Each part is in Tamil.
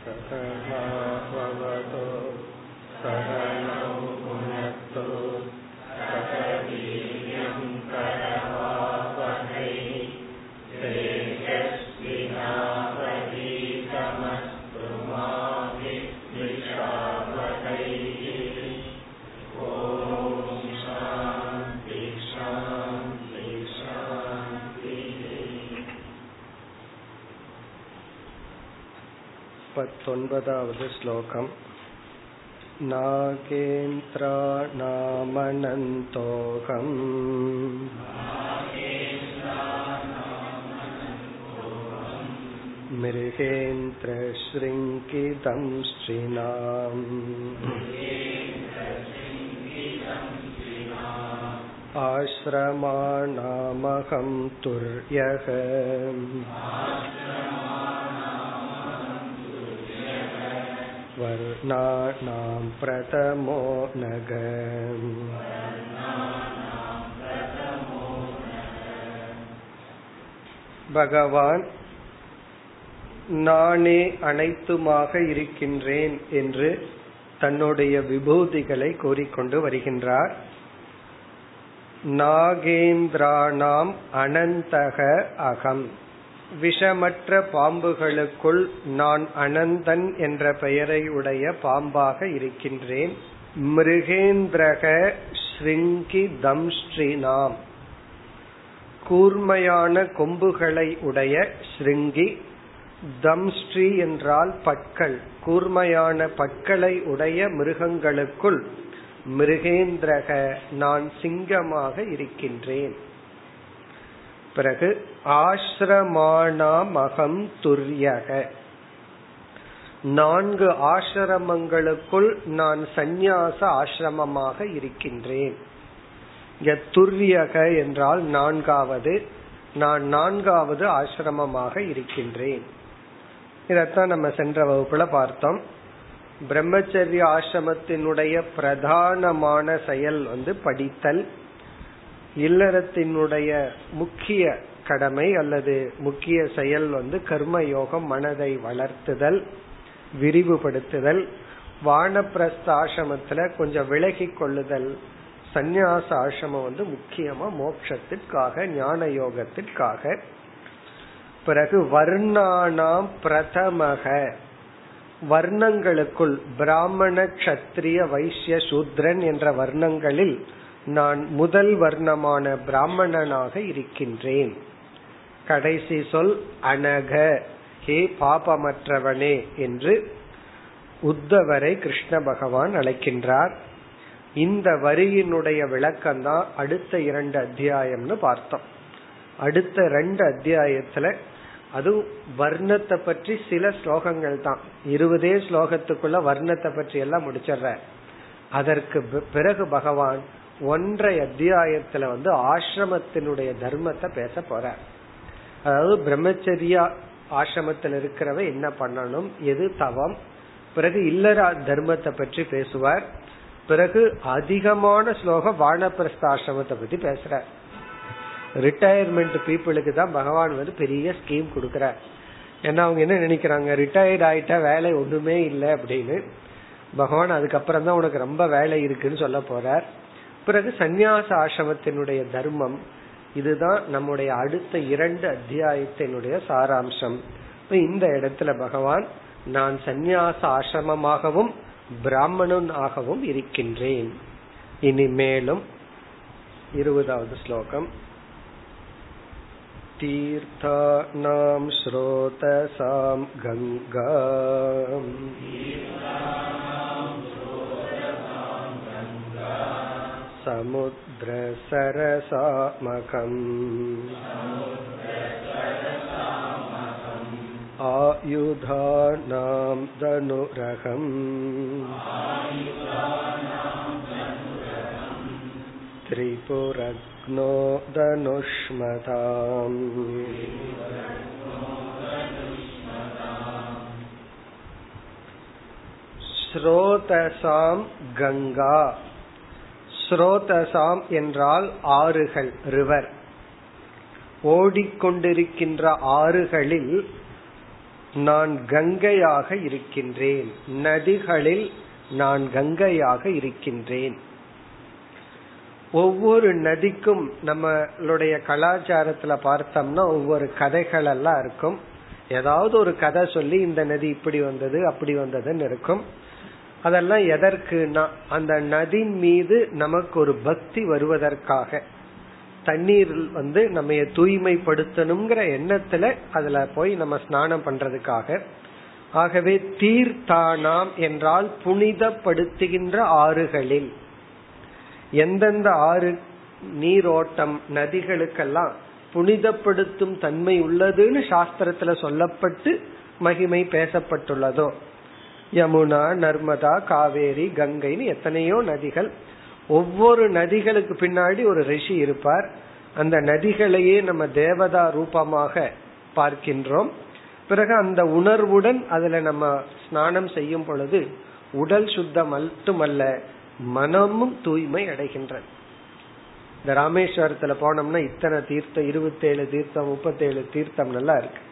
සතමා භවතෝ සරණං පුඤ්ඤතෝ पत्तोन्पदावद् श्लोकम् नागेन्द्राणामनन्तोऽहम् मृगेन्द्रशृङ्गिदंश्रिणाम् आश्रमाणामहं तुर्यः वर्णानां प्रथमो नग பகவான் நானே அனைத்துமாக இருக்கின்றேன் என்று தன்னுடைய விபூதிகளை கூறிக்கொண்டு வருகின்றார் நாகேந்திராணாம் அனந்தக அகம் விஷமற்ற பாம்புகளுக்குள் நான் அனந்தன் என்ற பெயரை உடைய பாம்பாக இருக்கின்றேன். மிருகேந்திரக ஸ்ருங்கி தம்ஸ்ரீனாம். கூர்மையான கொம்புகளை உடைய ஸ்ருங்கி தம்ஸ்ரீ என்றால் பற்கள் கூர்மையான பற்களை உடைய மிருகங்களுக்குள் மிருகேந்திரக நான் சிங்கமாக இருக்கின்றேன். பிறகு ஆசிரமானாம் அகம் துரியக. நான்கு ஆசிரமங்களுக்குள் நான் சந்நியாச ஆசிரமமாக இருக்கின்றேன். துரியக என்றால் நான்காவது நான் நான்காவது ஆசிரமமாக இருக்கின்றேன். இதத்தான் நம்ம சென்ற வகுப்புல பார்த்தோம். பிரம்மச்சரிய ஆசிரமத்தினுடைய பிரதானமான செயல் வந்து படித்தல். இல்லறத்தினுடைய முக்கிய கடமை அல்லது முக்கிய செயல் வந்து கர்மயோகம் மனதை வளர்த்துதல் விரிவுபடுத்துதல் வானப்பிரஸ்த ஆசிரமத்துல கொஞ்சம் விலகி கொள்ளுதல். சந்நியாச ஆசிரமம் வந்து முக்கியமா மோட்சத்திற்காக ஞான யோகத்திற்காக பிறகு வர்ணானாம் பிரதமக. வர்ணங்களுக்குள் பிராமண கத்திரிய வைசிய சூத்ரன் என்ற வர்ணங்களில் நான் முதல் வர்ணமான பிராமணனாக இருக்கின்றேன். கடைசி சொல் அனக. ஹே பாபமற்றவனே என்று உத்தவரை கிருஷ்ண பகவான் அழைக்கின்றார். இந்த வரியினுடைய விளக்கம் தான் அடுத்த இரண்டு அத்தியாயம்னு பார்த்தோம். அடுத்த ரெண்டு அத்தியாயத்துல அது வர்ணத்தை பற்றி சில ஸ்லோகங்கள் தான். இருபதே ஸ்லோகத்துக்குள்ள வர்ணத்தை பற்றி எல்லாம் முடிச்சிடுற. அதற்கு பிறகு பகவான் ஒன்றை அத்தியாயத்துல வந்து ஆசிரமத்தினுடைய தர்மத்தை பேச போற. அதாவது பிரம்மச்சரியா ஆசிரமத்தில் இருக்கிறவ என்ன பண்ணணும்? எது தவம்? பிறகு இல்லற தர்மத்தை பற்றி பேசுவார். பிறகு அதிகமான ஸ்லோகம் வானப்பிரஸ்த ஆசிரமத்தை பத்தி பேசுற ரிட்டையர்மெண்ட் பீப்புளுக்கு தான் பகவான் வந்து பெரிய ஸ்கீம் கொடுக்கறார். ஏன்னா அவங்க என்ன நினைக்கிறாங்க? ரிட்டையர்ட் ஆயிட்டா வேலை ஒண்ணுமே இல்லை அப்படின்னு. பகவான் அதுக்கப்புறம் தான் உனக்கு ரொம்ப வேலை இருக்குன்னு சொல்ல போறார். பிறகு சந்நியாச ஆசிரமத்தினுடைய தர்மம் இதுதான் நம்முடைய அடுத்த இரண்டு அத்தியாயத்தினுடைய சாராம்சம் இந்த இடத்துல பகவான் நான் சந்நியாச ஆசிரமமாகவும் பிராமணன் ஆகவும் இருக்கின்றேன் இனி மேலும் இருபதாவது ஸ்லோகம் तीर्थानां स्रोतसां गङ्गा समुद्रसरसामकम् आयुधानां धनुरहम् त्रिपुरग्नो धनुष्मताम् ஸ்ரோதசாம் கங்கா ஸ்ரோதசாம் என்றால் ஆறுகள் ரிவர். ஓடிக்கொண்டிருக்கின்ற ஆறுகளில் நான் கங்கையாக இருக்கின்றேன். நதிகளில் நான் கங்கையாக இருக்கின்றேன். ஒவ்வொரு நதிக்கும் நம்மளுடைய கலாச்சாரத்துல பார்த்தோம்னா ஒவ்வொரு கதைகள் எல்லாம் இருக்கும். ஏதாவது ஒரு கதை சொல்லி இந்த நதி இப்படி வந்தது அப்படி வந்ததுன்னு இருக்கும். அதெல்லாம் எதற்குனா அந்த நதி மீது நமக்கு ஒரு பக்தி வருவதற்காக. தண்ணீர் வந்து நம்ம தூய்மைப்படுத்தணுங்கிற எண்ணத்துல அதுல போய் நம்ம ஸ்நானம் பண்றதுக்காக. ஆகவே தீர்த்தானாம் என்றால் புனிதப்படுத்துகின்ற ஆறுகளில். எந்தெந்த ஆறு நீரோட்டம் நதிகளுக்கெல்லாம் புனிதப்படுத்தும் தன்மை உள்ளதுன்னு சாஸ்திரத்துல சொல்லப்பட்டு மகிமை பேசப்பட்டுள்ளதோ யமுனா நர்மதா காவேரி கங்கைன்னு எத்தனையோ நதிகள். ஒவ்வொரு நதிகளுக்கு பின்னாடி ஒரு ரிஷி இருப்பார். அந்த நதிகளையே நம்ம தேவதா ரூபமாக பார்க்கின்றோம். பிறகு அந்த உணர்வுடன் அதுல நம்ம ஸ்நானம் செய்யும் பொழுது உடல் சுத்தம் மட்டுமல்ல மனமும் தூய்மை அடைகின்றது. இந்த ராமேஸ்வரத்துல போனோம்னா இத்தனை தீர்த்தம் இருபத்தேழு தீர்த்தம் முப்பத்தேழு தீர்த்தம் நல்லா இருக்கு.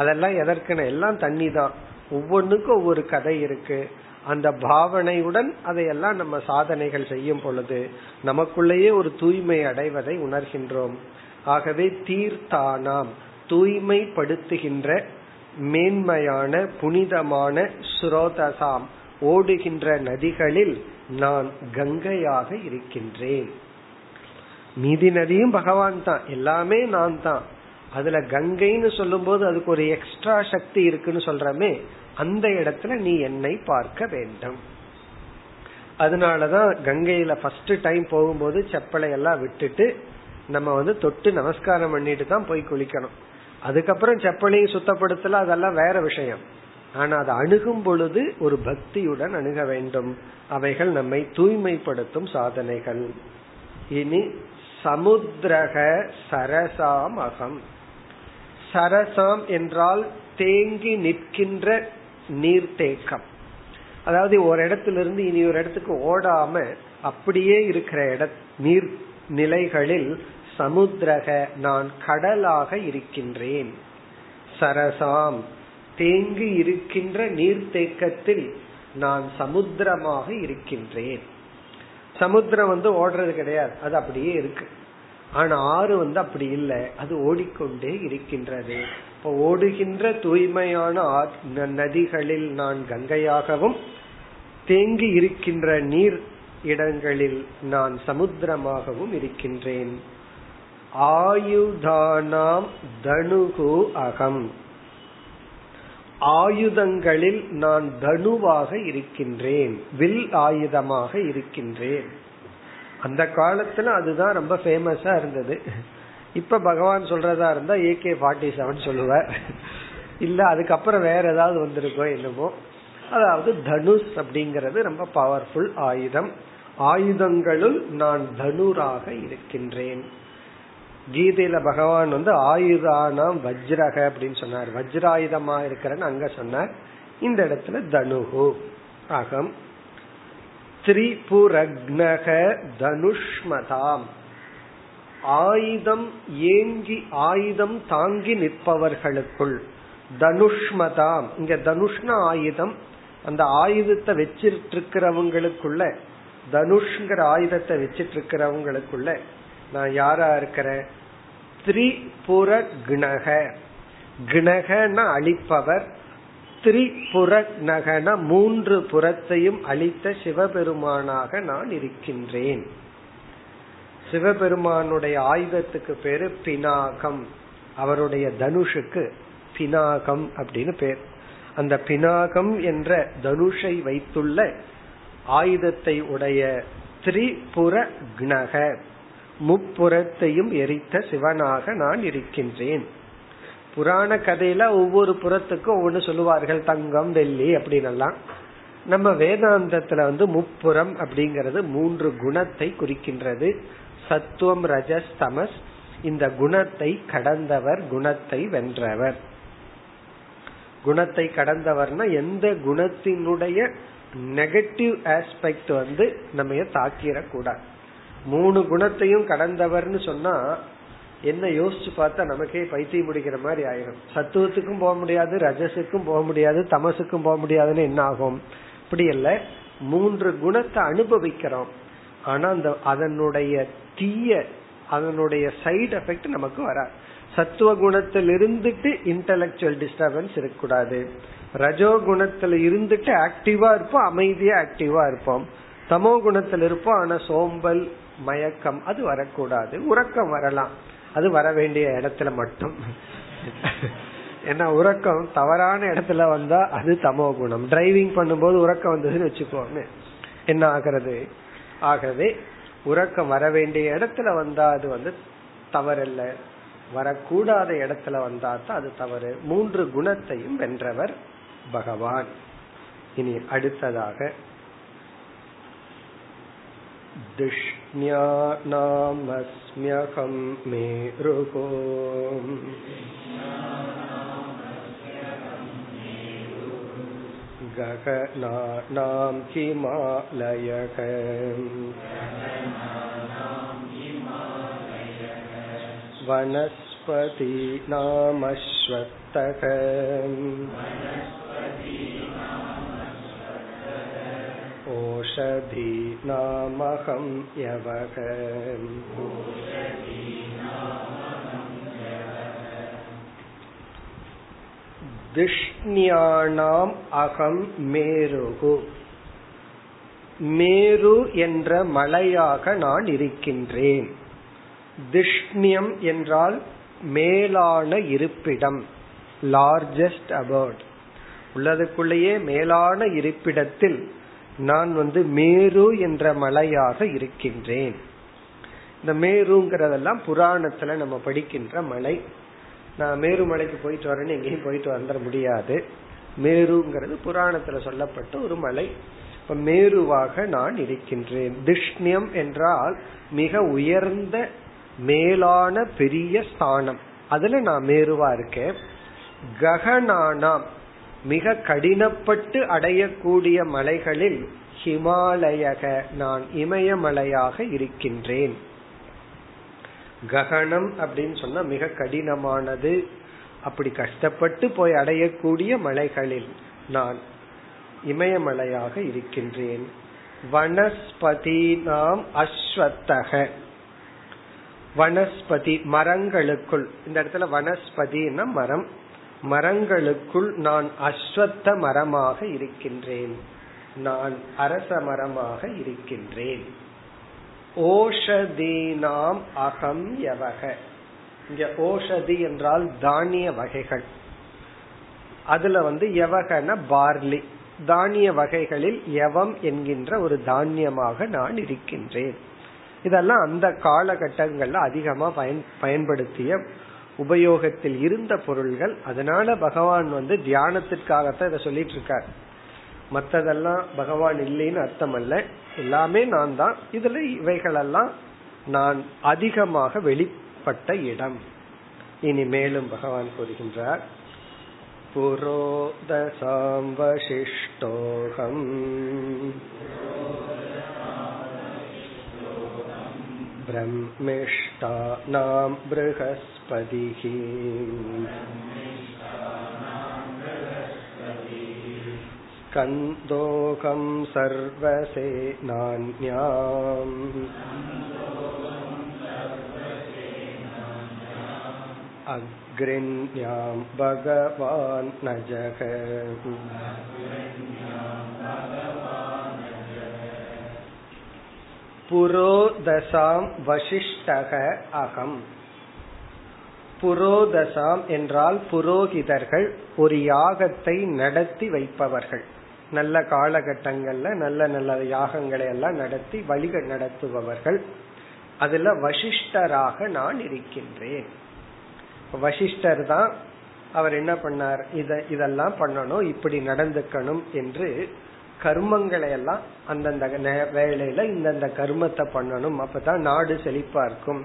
அதெல்லாம் எதற்குன்னு எல்லாம் தண்ணி தான் ஒவ்வொன்றுக்கும் ஒவ்வொரு கதை இருக்கு. அந்த பாவனையுடன் அதையெல்லாம் நம்ம சாதனைகள் செய்யும் பொழுது நமக்குள்ளேயே ஒரு தூய்மை அடைவதை உணர்கின்றோம். ஆகவே தீர்த்தானாம் தூய்மைப்படுத்துகின்ற மேன்மையான புனிதமான சுரோதசாம் ஓடுகின்ற நதிகளில் நான் கங்கையாக இருக்கின்றேன். மீதி நதியும் பகவான் தான் எல்லாமே நான் தான். அதுல கங்கைன்னு சொல்லும் போது அதுக்கு ஒரு எக்ஸ்ட்ரா சக்தி இருக்குன்னு சொல்றமே அந்த இடத்துல நீ என்னை பார்க்க வேண்டும். அதனாலதான் கங்கையில ஃபர்ஸ்ட் டைம் போகும்போது செப்பலை எல்லாம் விட்டுட்டு நம்ம வந்து தொட்டு நமஸ்காரம் பண்ணிட்டு தான் போய் குளிக்கணும். அதுக்கப்புறம் செப்பலையும் சுத்தப்படுத்தல அதெல்லாம் வேற விஷயம். ஆனா அதை அணுகும் பொழுது ஒரு பக்தியுடன் அணுக வேண்டும். அவைகள் நம்மை தூய்மைப்படுத்தும் சாதனைகள். இனி சமுத்திரக சரசாம் அகம். சரசாம் என்றால் தேங்கி நிற்கின்ற நீர்த்தேக்கம். அதாவது ஒரு இடத்திலிருந்து இனி ஒரு இடத்துக்கு ஓடாம அப்படியே இருக்கிற இட நீர் நிலைகளில் சமுத்திரக நான் கடலாக இருக்கின்றேன். சரசாம் தேங்கி இருக்கின்ற நீர்த்தேக்கத்தில் நான் சமுத்திரமாக இருக்கின்றேன். சமுத்திரம் வந்து ஓடுறது கிடையாது அது அப்படியே இருக்கு. ஆனா ஆறு வந்து அப்படி இல்லை. அது ஓடிக்கொண்டே இருக்கின்றது. இப்போ ஓடுகின்ற தூய்மையான நதிகளில் நான் கங்கையாகவும் தேங்கி இருக்கின்ற நீர் இடங்களில் நான் சமுத்திரமாகவும் இருக்கின்றேன். ஆயுதானாம் தனுகு அகம். ஆயுதங்களில் நான் தனுவாக இருக்கின்றேன். வில் ஆயுதமாக இருக்கின்றேன். அந்த காலத்துல அதுதான் ரொம்ப ஃபேமஸா இருந்தது. இப்ப பகவான் சொல்றதா இருந்தா ஏகே ஃபார்ட்டி செவன் சொல்லுவார். இல்ல அதுக்கப்புறம் வேற ஏதாவது வந்திருக்கோ என்னமோ அதாவது தனுஷ் அப்படிங்கறது ரொம்ப பவர்ஃபுல் ஆயுதம். ஆயுதங்களுள் நான் தனுராக இருக்கின்றேன். கீதையில பகவான் வந்து ஆயுதானாம் வஜ்ரக அப்படின்னு சொன்னார். வஜ்ராயுதமா இருக்கிறன்னு அங்க சொன்னார். இந்த இடத்துல தனுகு அகம். திரிபுரக்னக தனுஷ்மதாம். ஆயுதம் ஏங்கி ஆயுதம் தாங்கி நிற்பவர்களுக்குள். தனுஷ்மதாம். இங்க தனுஷ்ன ஆயுதம் அந்த ஆயுதத்தை வச்சிட்டு இருக்கிறவங்களுக்குள்ள தனுஷ்ங்கிற ஆயுதத்தை வச்சிட்டு இருக்கிறவங்களுக்குள்ள நான் யாரா இருக்கிறேன் திரிபுர கிணக கிணகன அழிப்பவர் திரிபுர நகன மூன்று புறத்தையும் அளித்த சிவபெருமானாக நான் இருக்கின்றேன். சிவபெருமானுடைய ஆயுதத்துக்கு பேரு பினாகம். அவருடைய தனுஷுக்கு பினாகம் அப்படின்னு பேர். அந்த பினாகம் என்ற தனுஷை வைத்துள்ள ஆயுதத்தை உடைய திரிபுர முப்புறத்தையும் எரித்த சிவனாக நான் இருக்கின்றேன். புராண கதையில ஒவ்வொரு புறத்துக்கும் ஒவ்வொன்று சொல்லுவார்கள் தங்கம் வெள்ளி அப்படின்னு நம்ம வேதாந்தத்துல வந்து முப்புறம் அப்படிங்கறது மூன்று குணத்தை குறிக்கின்றது. சத்துவம் ரஜஸ் தமஸ். இந்த குணத்தை கடந்தவர் குணத்தை வென்றவர். குணத்தை கடந்தவர்னா எந்த குணத்தினுடைய நெகட்டிவ் ஆஸ்பெக்ட் வந்து நம்ம தாக்கிடக்கூடாது. மூணு குணத்தையும் கடந்தவர்னு சொன்னா என்ன யோசிச்சு பார்த்தா நமக்கே பைத்தியம் முடிக்கிற மாதிரி ஆயிரும். சத்துவத்துக்கும் போக முடியாது ரஜசுக்கும் போக முடியாது தமசுக்கும் போக முடியாதுன்னு என்ன ஆகும்? இப்படி இல்ல. மூன்று குணத்தை அனுபவிக்கிறோம். ஆனா அந்த அதனுடைய தீய அதனுடைய சைடு எஃபெக்ட் நமக்கு வராது. சத்துவ குணத்தில் இருந்துட்டு இன்டலக்சுவல் டிஸ்டர்பன்ஸ் இருக்கக்கூடாது. ரஜோ குணத்துல இருந்துட்டு ஆக்டிவா இருப்போம் அமைதியா ஆக்டிவா இருப்போம். தமோ குணத்தில் இருப்போம் ஆனா சோம்பல் மயக்கம் அது வரக்கூடாது. உறக்கம் வரலாம். அது வர வேண்டிய இடத்துல மட்டும். ஏன்னா உறக்கம் தவறான இடத்துல வந்தா அது தமோ குணம். டிரைவிங் பண்ணும்போது உறக்கம் வந்ததுன்னு வச்சுக்கோங்க என்ன ஆகிறது? ஆகவே உறக்கம் வர வேண்டிய இடத்துல வந்தா அது வந்து தவறல்ல. வரக்கூடாத இடத்துல வந்தா தான் அது தவறு. மூன்று குணத்தையும் வென்றவர் பகவான். இனி அடுத்ததாக दिष्ण्यानामस्म्यहं मेरुः गगनानां हिमालयः वनस्पतीनामश्वत्तः ओषधीनामहं यवः திஷ்ணியானாம் அகம் மேருகு மேரு என்ற மலையாக நான் இருக்கின்றேன் திஷ்ணியம் என்றால் மேலான இருப்பிடம் லார்ஜஸ்ட் அபர்ட் உள்ளதுக்குள்ளேயே மேலான இருப்பிடத்தில் நான் வந்து மேரு என்ற மலையாக இருக்கின்றேன். இந்த மேருங்கிறதெல்லாம் புராணத்துல நம்ம படிக்கின்ற மலை. நான் மேரு மலைக்கு போயிட்டு வரேன்னு எங்கேயும் போயிட்டு வந்துட முடியாது. மேருங்கிறது புராணத்துல சொல்லப்பட்ட ஒரு மலை. இப்ப மேருவாக நான் இருக்கின்றேன். திஷ்ணியம் என்றால் மிக உயர்ந்த மேலான பெரிய ஸ்தானம். அதுல நான் மேருவா இருக்கேன். ககனானாம் மிக கடினப்பட்டு அடையக்கூடிய மலைகளில் ஹிமாலயக நான் இமயமலையாக இருக்கின்றேன். ககனம் அப்படின்னு சொன்னா மிக கடினமானது. அப்படி கஷ்டப்பட்டு போய் அடையக்கூடிய மலைகளில் நான் இமயமலையாக இருக்கின்றேன். வனஸ்பதி நாம் அஸ்வத்தக. வனஸ்பதி மரங்களுக்குள் இந்த இடத்துல வனஸ்பதினா மரம். மரங்களுக்குள் நான் அஸ்வத்த மரமாக இருக்கின்றேன். நான் அரச மரமாக இருக்கின்றேன். ஓஷதீனாம் அகம் யவக. இங்க ஓஷதி என்றால் தானிய வகைகள். அதுல வந்து எவகன பார்லி. தானிய வகைகளில் எவம் என்கின்ற ஒரு தானியமாக நான் இருக்கின்றேன். இதெல்லாம் அந்த காலகட்டங்கள்ல அதிகமா பயன் பயன்படுத்திய உபயோகத்தில் இருந்த பொருள்கள் அதனால பகவான் வந்து தியானத்திற்காகத்தான் இதை சொல்லிட்டு இருக்கார். மற்றதெல்லாம் பகவான் இல்லைன்னு அர்த்தம் அல்ல எல்லாமே நான் தான். இதுல இவைகளெல்லாம் நான் அதிகமாக வெளிப்பட்ட இடம். இனி மேலும் பகவான் கூறுகின்றார் புரோதசாம் வசிஷ்டோகம் ब्रह्मिष्टानां बृहस्पतिः स्कन्दोऽहं सर्वसेनान्याम् अग्रिण्यां भगवान् न புரோதசாம் வசிஷ்டக அகம். புரோதசாம் என்றால் புரோகிதர்கள் ஒரு யாகத்தை நடத்தி வைப்பவர்கள். நல்ல காலகட்டங்கள்ல நல்ல நல்ல யாகங்களை எல்லாம் நடத்தி வழிக நடத்துபவர்கள். அதுல வசிஷ்டராக நான் இருக்கின்றேன். வசிஷ்டர் தான் அவர் என்ன பண்ணார்? இத இதெல்லாம் பண்ணணும் இப்படி நடந்துக்கணும் என்று கர்மங்களை எல்லாம் அந்தந்த வேலையில இந்தந்த கர்மத்தை பண்ணணும். அப்பதான் நாடு செழிப்பா இருக்கும்.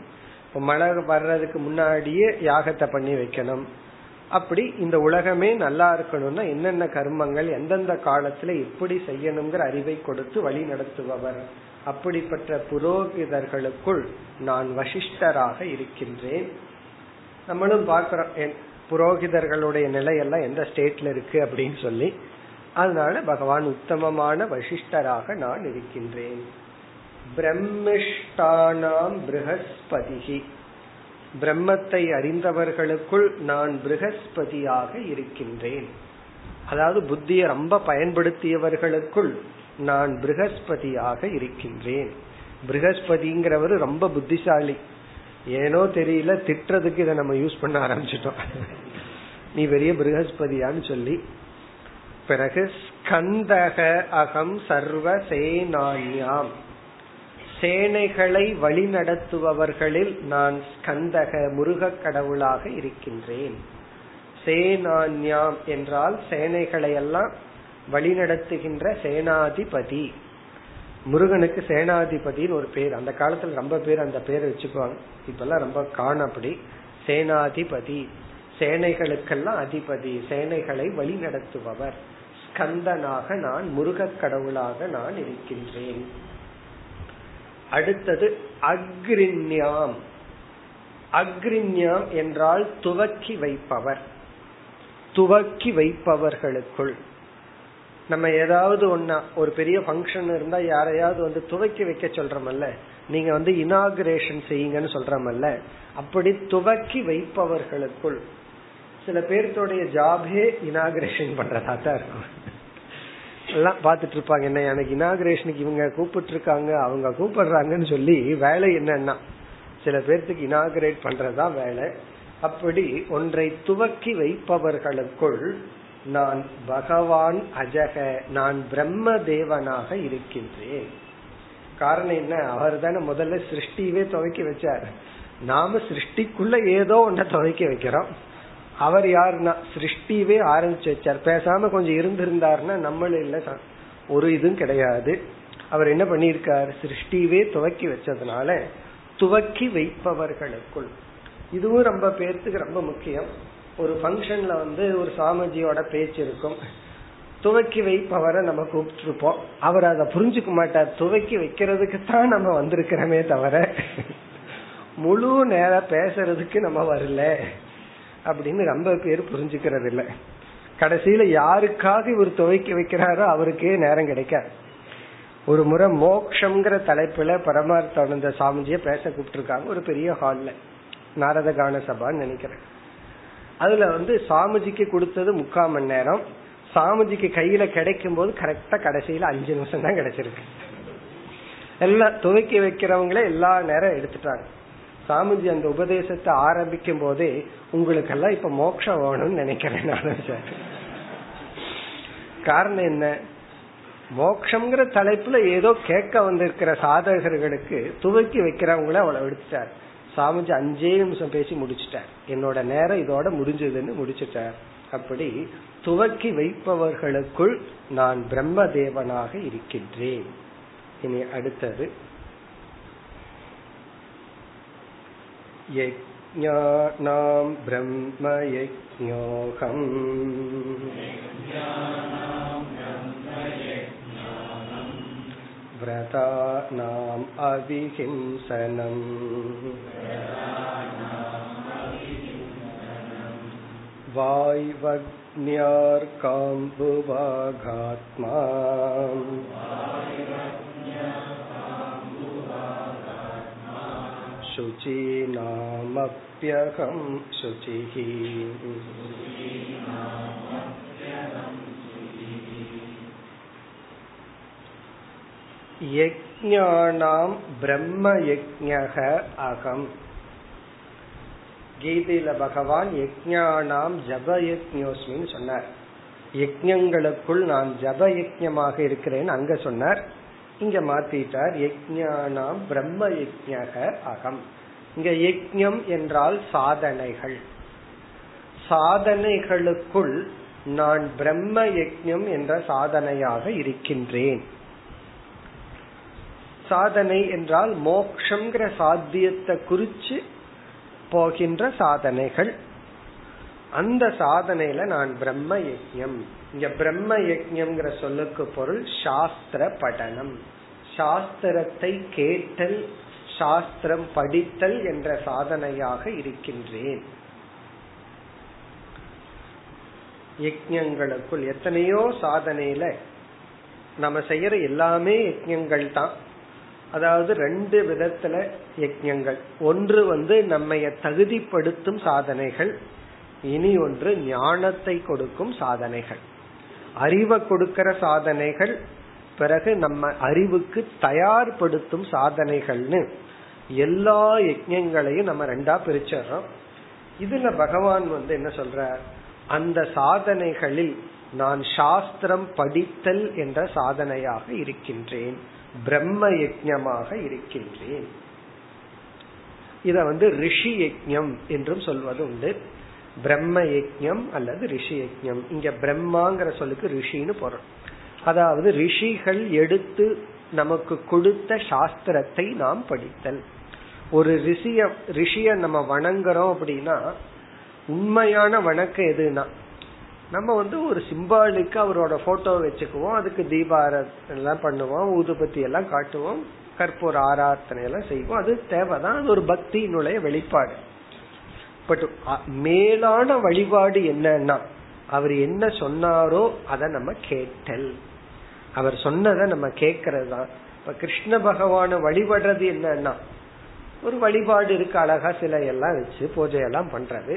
மழை வர்றதுக்கு முன்னாடியே யாகத்தை பண்ணி வைக்கணும். அப்படி இந்த உலகமே நல்லா இருக்கணும்னா என்னென்ன கர்மங்கள் எந்தெந்த காலத்துல எப்படி செய்யணுங்கிற அறிவை கொடுத்து வழி நடத்துபவர். அப்படிப்பட்ட புரோகிதர்களுக்குள் நான் வசிஷ்டராக இருக்கின்றேன். நம்மளும் பார்க்கிறோம் புரோகிதர்களுடைய நிலையெல்லாம் எந்த ஸ்டேட்ல இருக்கு அப்படின்னு சொல்லி. அதனால பகவான் உத்தமமான வசிஷ்டராக நான் இருக்கின்றேன். பிரம்மிஷ்டானாம் பிரகஸ்பதிகி பிரம்மத்தை அறிந்தவர்களுக்குள் நான் பிரகஸ்பதியாக இருக்கின்றேன். அதாவது புத்தியை ரொம்ப பயன்படுத்தியவர்களுக்குள் நான் பிரகஸ்பதியாக இருக்கின்றேன். பிரகஸ்பதிங்கிறவர் ரொம்ப புத்திசாலி. ஏனோ தெரியல திட்டுறதுக்கு இதை நம்ம யூஸ் பண்ண ஆரம்பிச்சிட்டோம். நீ பெரிய பிரகஸ்பதியான்னு சொல்லி பிறகு ஸ்கந்தக அகம் சர்வ சேனான்யாம். சேனைகளை வழிநடத்துபவர்களில் நான் ஸ்கந்தக முருக கடவுளாக இருக்கின்றேன். சேனான்யாம் என்றால் சேனைகளை எல்லாம் வழிநடத்துகின்ற சேனாதிபதி. முருகனுக்கு சேனாதிபதினு ஒரு பேர். அந்த காலத்துல ரொம்ப பேர் அந்த பேரை வச்சுக்குவாங்க. இப்பெல்லாம் ரொம்ப காணப்படி சேனாதிபதி. சேனைகளுக்கெல்லாம் அதிபதி. சேனைகளை வழி நடத்துபவர் ஸ்கந்தனாக நான் முருகக் கடவுளாக நான் இருக்கின்றேன். அடுத்தது அக்ரிண்யாம். அக்ரிண்யாம் என்றால் துவக்கி வைப்பவர். துவக்கி வைப்பவர்களுக்குள். நம்ம ஏதாவது ஒன்னா ஒரு பெரிய ஃபங்க்ஷன் இருந்தா யாரையாவது வந்து துவக்கி வைக்க சொல்றமல்ல? நீங்க வந்து இனாகிரேஷன் செய்யுங்கன்னு சொல்றமல்ல? அப்படி துவக்கி வைப்பவர்களுக்குள். சில பேர்த்தோடைய ஜாபே இனாகிரேஷன் பண்றதா தான் இருக்கும். எல்லாம் பாத்துட்டு இருப்பாங்க என்ன எனக்கு இனாகிரேஷனுக்கு இவங்க கூப்பிட்டு இருக்காங்க அவங்க கூப்பிடுறாங்கன்னு சொல்லி வேலை என்னன்னா சில பேர்த்துக்கு இனாகிரேட் பண்றதா வேலை. அப்படி ஒன்றை துவக்கி வைப்பவர்களுக்குள் நான் பகவான் அஜக நான் பிரம்ம தேவனாக இருக்கின்றேன். காரணம் என்ன? அவர் தானே முதல்ல சிருஷ்டியவே துவக்கி வச்சார். நாம சிருஷ்டிக்குள்ள ஏதோ ஒன்ன துவக்கி வைக்கிறோம். அவர் யாருன்னா சிருஷ்டிவே ஆரம்பிச்சு வச்சார். பேசாம கொஞ்சம் இருந்திருந்தாருன்னா நம்மள இல்ல ஒரு இதுவும் கிடையாது. அவர் என்ன பண்ணியிருக்காரு? சிருஷ்டிவே துவக்கி வச்சதுனால துவக்கி வைப்பவர்களுக்குள். இதுவும் ரொம்ப பேர்த்துக்கு ரொம்ப முக்கியம். ஒரு ஃபங்க்ஷன்ல வந்து ஒரு சாமிஜியோட பேச்சு இருக்கும். துவக்கி வைப்பவரை நம்ம கூப்பிட்டுருப்போம். அவர் அதை புரிஞ்சுக்க மாட்டார். துவக்கி வைக்கிறதுக்கு தான் நம்ம வந்திருக்கிறோமே தவிர முழு நேரம் பேசுறதுக்கு நம்ம வரல. அப்படின்னு ரொம்ப பேர் புரிஞ்சுக்கிறது இல்லை கடைசியில யாருக்காக இவர் துவைக்கி வைக்கிறாரோ அவருக்கே நேரம் கிடைக்காது. ஒரு முறை மோக்ஷங்கிற தலைப்புல பரமார்த்தானந்த சாமிஜிய பேச கூப்பிட்டுருக்காங்க ஒரு பெரிய ஹால்ல நாரத கான சபான்னு நினைக்கிறேன். அதுல வந்து சாமிஜிக்கு கொடுத்தது முக்கால் மணி நேரம். சாமிஜிக்கு கையில கிடைக்கும் போது கரெக்டா கடைசியில அஞ்சு நிமிஷம் தான் கிடைச்சிருக்கு. எல்லாம் துவக்கி வைக்கிறவங்களே எல்லா நேரம் எடுத்துட்டாங்க. சாமிஜி அந்த உபதேசத்தை ஆரம்பிக்கும் போதே உங்களுக்கெல்லாம் இப்ப மோட்சம் வேணும்னு நினைக்கிறேன் நானும் சார். காரணம் என்ன? மோக்ஷங்கிற தலைப்புல ஏதோ கேட்க வந்திருக்கிற சாதகர்களுக்கு துவக்கி வைக்கிறவங்கள அவளை விடுத்துட்டார். சாமிஜி அஞ்சே நிமிஷம் பேசி முடிச்சுட்டார். என்னோட நேரம் இதோட முடிஞ்சதுன்னு முடிச்சுட்டார். அப்படி துவக்கி வைப்பவர்களுக்குள் நான் பிரம்ம தேவனாக இருக்கின்றேன். இனி அடுத்தது यज्ञानां ब्रह्मयज्ञोऽहम् व्रतानाम् अविहिंसनम् वाय्वग्न्यार्काम्बुवाघात्मा शुचीनामप्यहं शुचिः யஜ்ஞானாம் பிரம்ம யஜ்ஞக அகம் கீதையில பகவான் யஜ்ஞானாம் ஜப யஜ்ஞோஸ்மின்னு சொன்னார் யஜ்ஞங்களுக்குள் நான் ஜப யஜ்ஞமாக இருக்கிறேன்னு அங்க சொன்னார் இங்க மாத்திட்டார் யஜ்ஞானாம் பிரம்ம யஜ்ஞக அகம். இங்க யஜ்யம் என்றால் சாதனைகள். சாதனைகளுக்குள் நான் பிரம்ம யஜ்யம் என்ற சாதனையாக இருக்கின்றேன். சாதனை என்றால் மோக்ஷங்கிற சாத்தியத்தை குறிச்சு போகின்ற சாதனைகள். அந்த சாதனையில நான் பிரம்ம யஜ்யம் இங்க பிரம்ம யஜ்யம்ங்கிற சொல்லுக்கு பொருள் சாஸ்திர படனம். சாஸ்திரத்தை கேட்டல் சாஸ்திரம் படித்தல் என்ற சாதனையாக இருக்கின்றேன். யஜ்யங்களுக்குள் எத்தனையோ சாதனையில நம்ம செய்யற எல்லாமே யஜ்யங்கள் தான். அதாவது ரெண்டு விதத்துல யஜ்யங்கள் ஒன்று வந்து நம்ம தகுதிப்படுத்தும் சாதனைகள் இனி ஒன்று ஞானத்தை கொடுக்கும் சாதனைகள். அறிவை கொடுக்கிற சாதனைகள் பிறகு நம்ம அறிவுக்கு தயார்படுத்தும் சாதனைகள்னு எல்லா யஜ்யங்களையும் நம்ம ரெண்டா பிரிச்சிடறோம். இதுல பகவான் வந்து என்ன சொல்ற அந்த சாதனைகளில் நான் சாஸ்திரம் படித்தல் என்ற சாதனையாக இருக்கின்றேன். பிரம்ம யஜ்யமாக இருக்கின்றேன். இத வந்து ரிஷி யஜ்யம் என்றும் சொல்வது உண்டு பிரம்ம யஜ்யம் அல்லது ரிஷி யஜ்யம் இங்க பிரம்மாங்கிற சொல்லுக்கு ரிஷின்னு பொருள். அதாவது ரிஷிகள் எடுத்து நமக்கு கொடுத்த சாஸ்திரத்தை நாம் படித்தல். ஒரு ரிஷிய ரிஷிய நம்ம வணங்குறோம் அப்படின்னா உண்மையான வணக்கம் எதுனா நம்ம வந்து ஒரு சிம்பாலிக்கு அவரோட போட்டோ வச்சுக்குவோம் அதுக்கு தீபாரத் எல்லாம் பண்ணுவோம் ஊதுபத்தி எல்லாம் காட்டுவோம் கற்பூர ஆராதனை எல்லாம் செய்வோம். அது தேவைதான். அது ஒரு பக்தியினுடைய வெளிப்பாடு. பட் மேலான வழிபாடு என்னன்னா அவர் என்ன சொன்னாரோ அதை நம்ம கேட்டல். அவர் சொன்னதை நம்ம கேட்கறது தான் இப்ப கிருஷ்ண பகவான வழிபடுறது என்னன்னா ஒரு வழிபாடு இருக்கு அழகா சிலை எல்லாம் வச்சு பூஜை எல்லாம் பண்றது.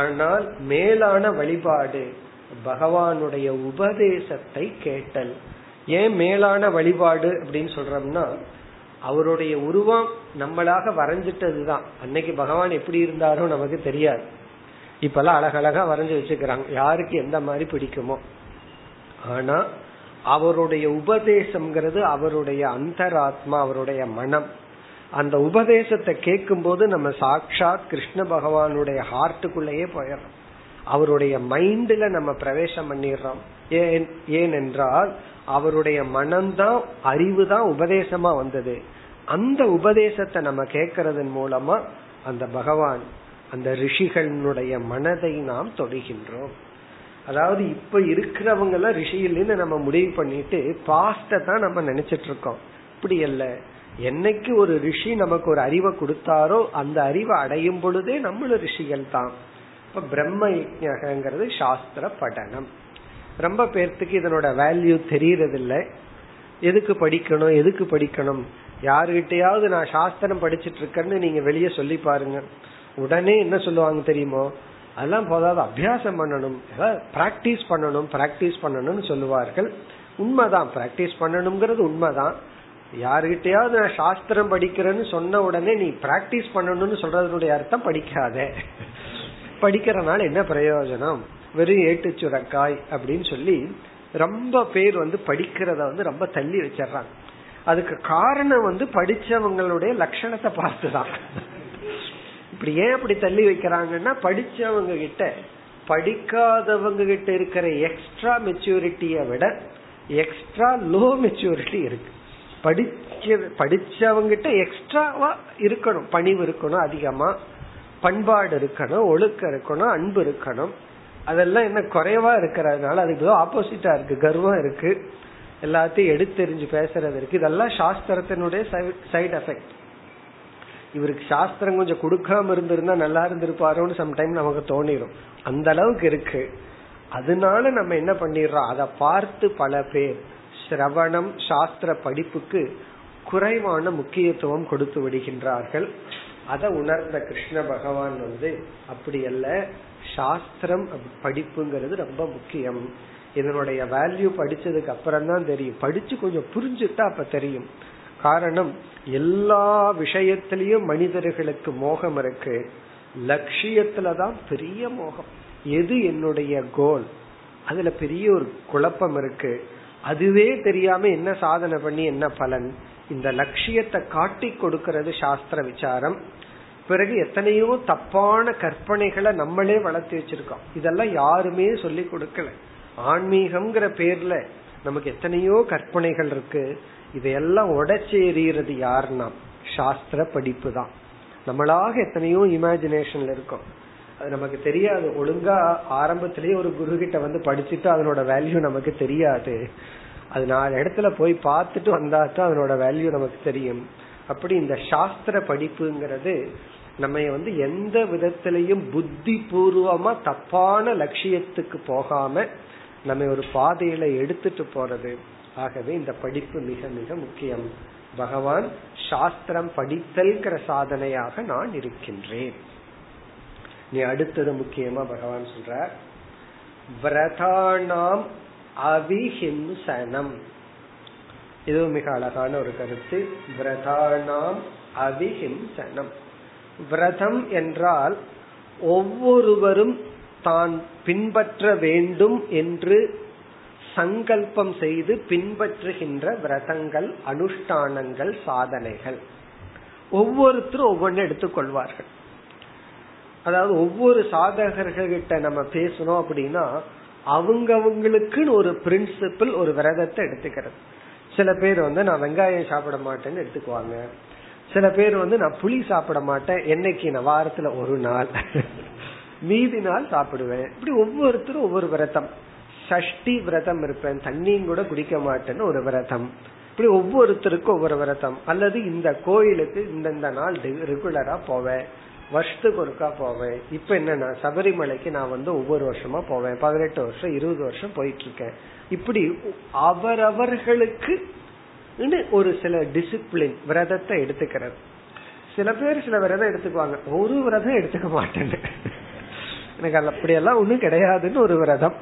ஆனால் மேலான வழிபாடு பகவானுடைய உபதேசத்தை கேட்டல். ஏன் மேலான வழிபாடு அப்படின்னு சொல்றோம்னா அவருடைய உருவம் நம்மளாக வரைஞ்சிட்டது தான் அன்னைக்கு பகவான் எப்படி இருந்தாரோ நமக்கு தெரியாது. இப்பெல்லாம் அழகழகா வரைஞ்சு வச்சுக்கிறாங்க. யாருக்கு எந்த மாதிரி பிடிக்குமோ. ஆனா அவருடைய உபதேசம்ங்கிறது அவருடைய அந்தராத்மா அவருடைய மனம். அந்த உபதேசத்தை கேட்கும் போது நம்ம சாட்சாத் கிருஷ்ண பகவானுடைய ஹார்ட்டுக்குள்ளேயே போயிடுறோம். அவருடைய மைண்ட்ல நம்ம பிரவேசம் பண்ணிடுறோம். ஏன் ஏனென்றால் அவருடைய மனம்தான் அறிவு தான் உபதேசமா வந்தது. அந்த உபதேசத்தை நம்ம கேட்கறதன் மூலமா அந்த பகவான் அந்த ரிஷிகளுடைய மனதை நாம் தொடுகின்றோம். அதாவது இப்ப இருக்கிறவங்க எல்லாம் ரிஷியிலிருந்து நம்ம முடிவு பண்ணிட்டு பாஸ்ட தான் நம்ம நினைச்சிட்டு இருக்கோம். இப்படி அல்ல. என்னைக்கு ஒரு ரிஷி நமக்கு ஒரு அறிவை கொடுத்தாரோ அந்த அறிவை அடையும் பொழுதே நம்மளும் ரிஷிகள் தான் இப்ப பிரம்ம யஜகங்கிறது சாஸ்திர படனம். ரொம்ப பேர்த்துக்கு இதனோட வேல்யூ தெரியறதில்லை. எதுக்கு படிக்கணும் எதுக்கு படிக்கணும்? யாருகிட்டயாவது நான் சாஸ்திரம் படிச்சிட்டு இருக்கேன்னு நீங்க வெளியே சொல்லி பாருங்க. உடனே என்ன சொல்லுவாங்க தெரியுமோ? அதெல்லாம் போதாது அபியாசம் பண்ணணும். பிராக்டிஸ் பண்ணணும் பிராக்டிஸ் பண்ணணும்னு சொல்லுவார்கள். உண்மைதான் பிராக்டிஸ் பண்ணணுங்கிறது உண்மைதான். யாருகிட்டயாவது நான் சாஸ்திரம் படிக்கிறேன்னு சொன்ன உடனே நீ பிராக்டிஸ் பண்ணணும்னு சொல்றதனுடைய அர்த்தம் படிக்காத. படிக்கிறனால என்ன பிரயோஜனம்? வெறும் ஏட்டு சுரக்காய் அப்படின்னு சொல்லி ரொம்ப பேர் வந்து படிக்கிறத வந்து ரொம்ப தள்ளி வச்சிடறாங்க. அதுக்கு காரணம் வந்து படிச்சவங்களுடைய லட்சணத்தை பார்த்துதான். இப்படி ஏன் அப்படி தள்ளி வைக்கிறாங்கன்னா படிச்சவங்க கிட்ட படிக்காதவங்க கிட்ட இருக்கிற எக்ஸ்ட்ரா மெச்சூரிட்டியை விட எக்ஸ்ட்ரா லோ மெச்சூரிட்டி இருக்கு. படிக்க படிச்சவங்கிட்ட எக்ஸ்ட்ராவா இருக்கணும் பணிவு இருக்கணும் அதிகமா. பண்பாடு இருக்கணும் ஒழுக்கம் இருக்கணும் அன்பு இருக்கணும். அதெல்லாம் என்ன குறைவா இருக்கிறதுனால அதுக்கு ஆப்போசிட்டா இருக்கு கர்வம் இருக்கு. எல்லாத்தையும் எடுத்தெறிஞ்சு பேசுறது இருக்கு. இதெல்லாம் சாஸ்திரத்தினுடைய சைடு எஃபெக்ட் இவருக்கு சாஸ்திரம் கொஞ்சம் கொடுக்காம இருந்திருந்தா நல்லா இருந்திருப்பாரோன்னு சம்டைம் நமக்கு தோணிரும். அந்த அளவுக்கு இருக்கு. அதனால நம்ம என்ன பண்ணிடுறோம்? அதை பார்த்து பல பேர் சிரவணம் சாஸ்திர படிப்புக்கு குறைவான முக்கியத்துவம் கொடுத்து விடுகின்றார்கள். அதை உணர்ந்த கிருஷ்ண பகவான் வந்து அப்படி அல்ல சாஸ்திரம் படிப்புங்கிறது ரொம்ப முக்கியம். இதனுடைய வேல்யூ படிச்சதுக்கு அப்புறம் தான் தெரியும். படிச்சு கொஞ்சம் புரிஞ்சுட்டா அப்ப தெரியும். காரணம் எல்லா விஷயத்திலயும் மனிதர்களுக்கு மோகம் இருக்கு. லட்சியத்துலதான் பெரிய மோகம். எது என்னுடைய கோல் அதுல பெரிய ஒரு குழப்பம் இருக்கு. அதுவே தெரியாம என்ன சாதனை பண்ணி என்ன பலன்? இந்த லட்சியத்தை காட்டி கொடுக்கிறது சாஸ்திர விசாரம். பிறகு எத்தனையோ தப்பான கற்பனைகளை நம்மளே வளர்த்து வச்சிருக்கோம். இதெல்லாம் யாருமே சொல்லி கொடுக்கல. ஆன்மீகம்ங்கிற பேர்ல நமக்கு எத்தனையோ கற்பனைகள் இருக்கு. இதையெல்லாம் உடச்சி எறிகிறது யாருன்னா சாஸ்திர படிப்பு தான். நம்மளாக எத்தனையோ இமேஜினேஷன்ல இருக்கும். அது நமக்கு தெரியாது. ஒழுங்கா ஆரம்பத்திலேயே ஒரு குரு கிட்ட வந்து படிச்சுட்டு அதனோட வேல்யூ நமக்கு தெரியாது. அது நாலு இடத்துல போய் பார்த்துட்டு வந்தா தான் அதனோட வேல்யூ நமக்கு தெரியும். அப்படி இந்த சாஸ்திர படிப்புங்கிறது நம்ம வந்து எந்த விதத்திலையும் புத்தி பூர்வமா தப்பான லட்சியத்துக்கு போகாம நம்ம ஒரு பாதையில எடுத்துட்டு போறது. ஆகவே இந்த படிப்பு மிக மிக முக்கியம். பகவான் சாஸ்திரம் படித்தல்கிற சாதனையாக நான் இருக்கின்றேன். நீ அடுத்தது முக்கியமா பகவான் சொல்ற விரதானாம் அவிஹிம்சனம். இது மிக அழகான ஒரு கருத்து. விரதானாம் அவிஹிம்சனம். விரதம் என்றால் ஒவ்வொருவரும் தான் பின்பற்ற வேண்டும் என்று சங்கல்பம் செய்து பின்பற்றுகின்ற விரதங்கள் அனுஷ்டானங்கள் சாதனைகள். ஒவ்வொருத்தரும் ஒவ்வொன்று எடுத்துக்கொள்வார்கள் அதாவது ஒவ்வொரு சாதகர்கள்கிட்ட நம்ம பேசணும் அப்படின்னா அவங்கவுங்களுக்குன்னு ஒரு பிரின்சிபிள் ஒரு விரதத்தை எடுத்துக்கிறது. சில பேர் வந்து நான் வெங்காயம் சாப்பிட மாட்டேன்னு எடுத்துக்குவாங்க. சில பேர் வந்து நான் புளி சாப்பிட மாட்டேன். என்னைக்கு? நான் வாரத்துல ஒரு நாள். மீதி நாள் சாப்பிடுவேன். இப்படி ஒவ்வொருத்தரும் ஒவ்வொரு விரதம். சஷ்டி விரதம் இருப்பேன். தண்ணியும் கூட குடிக்க மாட்டேன்னு ஒரு விரதம். இப்படி ஒவ்வொருத்தருக்கும் ஒவ்வொரு விரதம். அல்லது இந்த கோயிலுக்கு இந்தந்த நாள் ரெகுலரா போவேன். வருஷத்துக்கு ஒருக்கா போவேன். இப்ப என்னன்னா சபரிமலைக்கு நான் வந்து ஒவ்வொரு வருஷமா போவேன். பதினெட்டு வருஷம் இருபது வருஷம் போயிட்டு இருக்கேன் இப்படி அவரவர்களுக்கு ஒரு சில டிசிப்ளின் விரதத்தை எடுத்துக்கிறது. சில பேர் சில விரதம் எடுத்துக்குவாங்க. ஒரு விரதம் எடுத்துக்க மாட்டேன்னு. எனக்கு அப்படியெல்லாம் ஒண்ணும் கிடையாதுன்னு ஒரு விரதம்.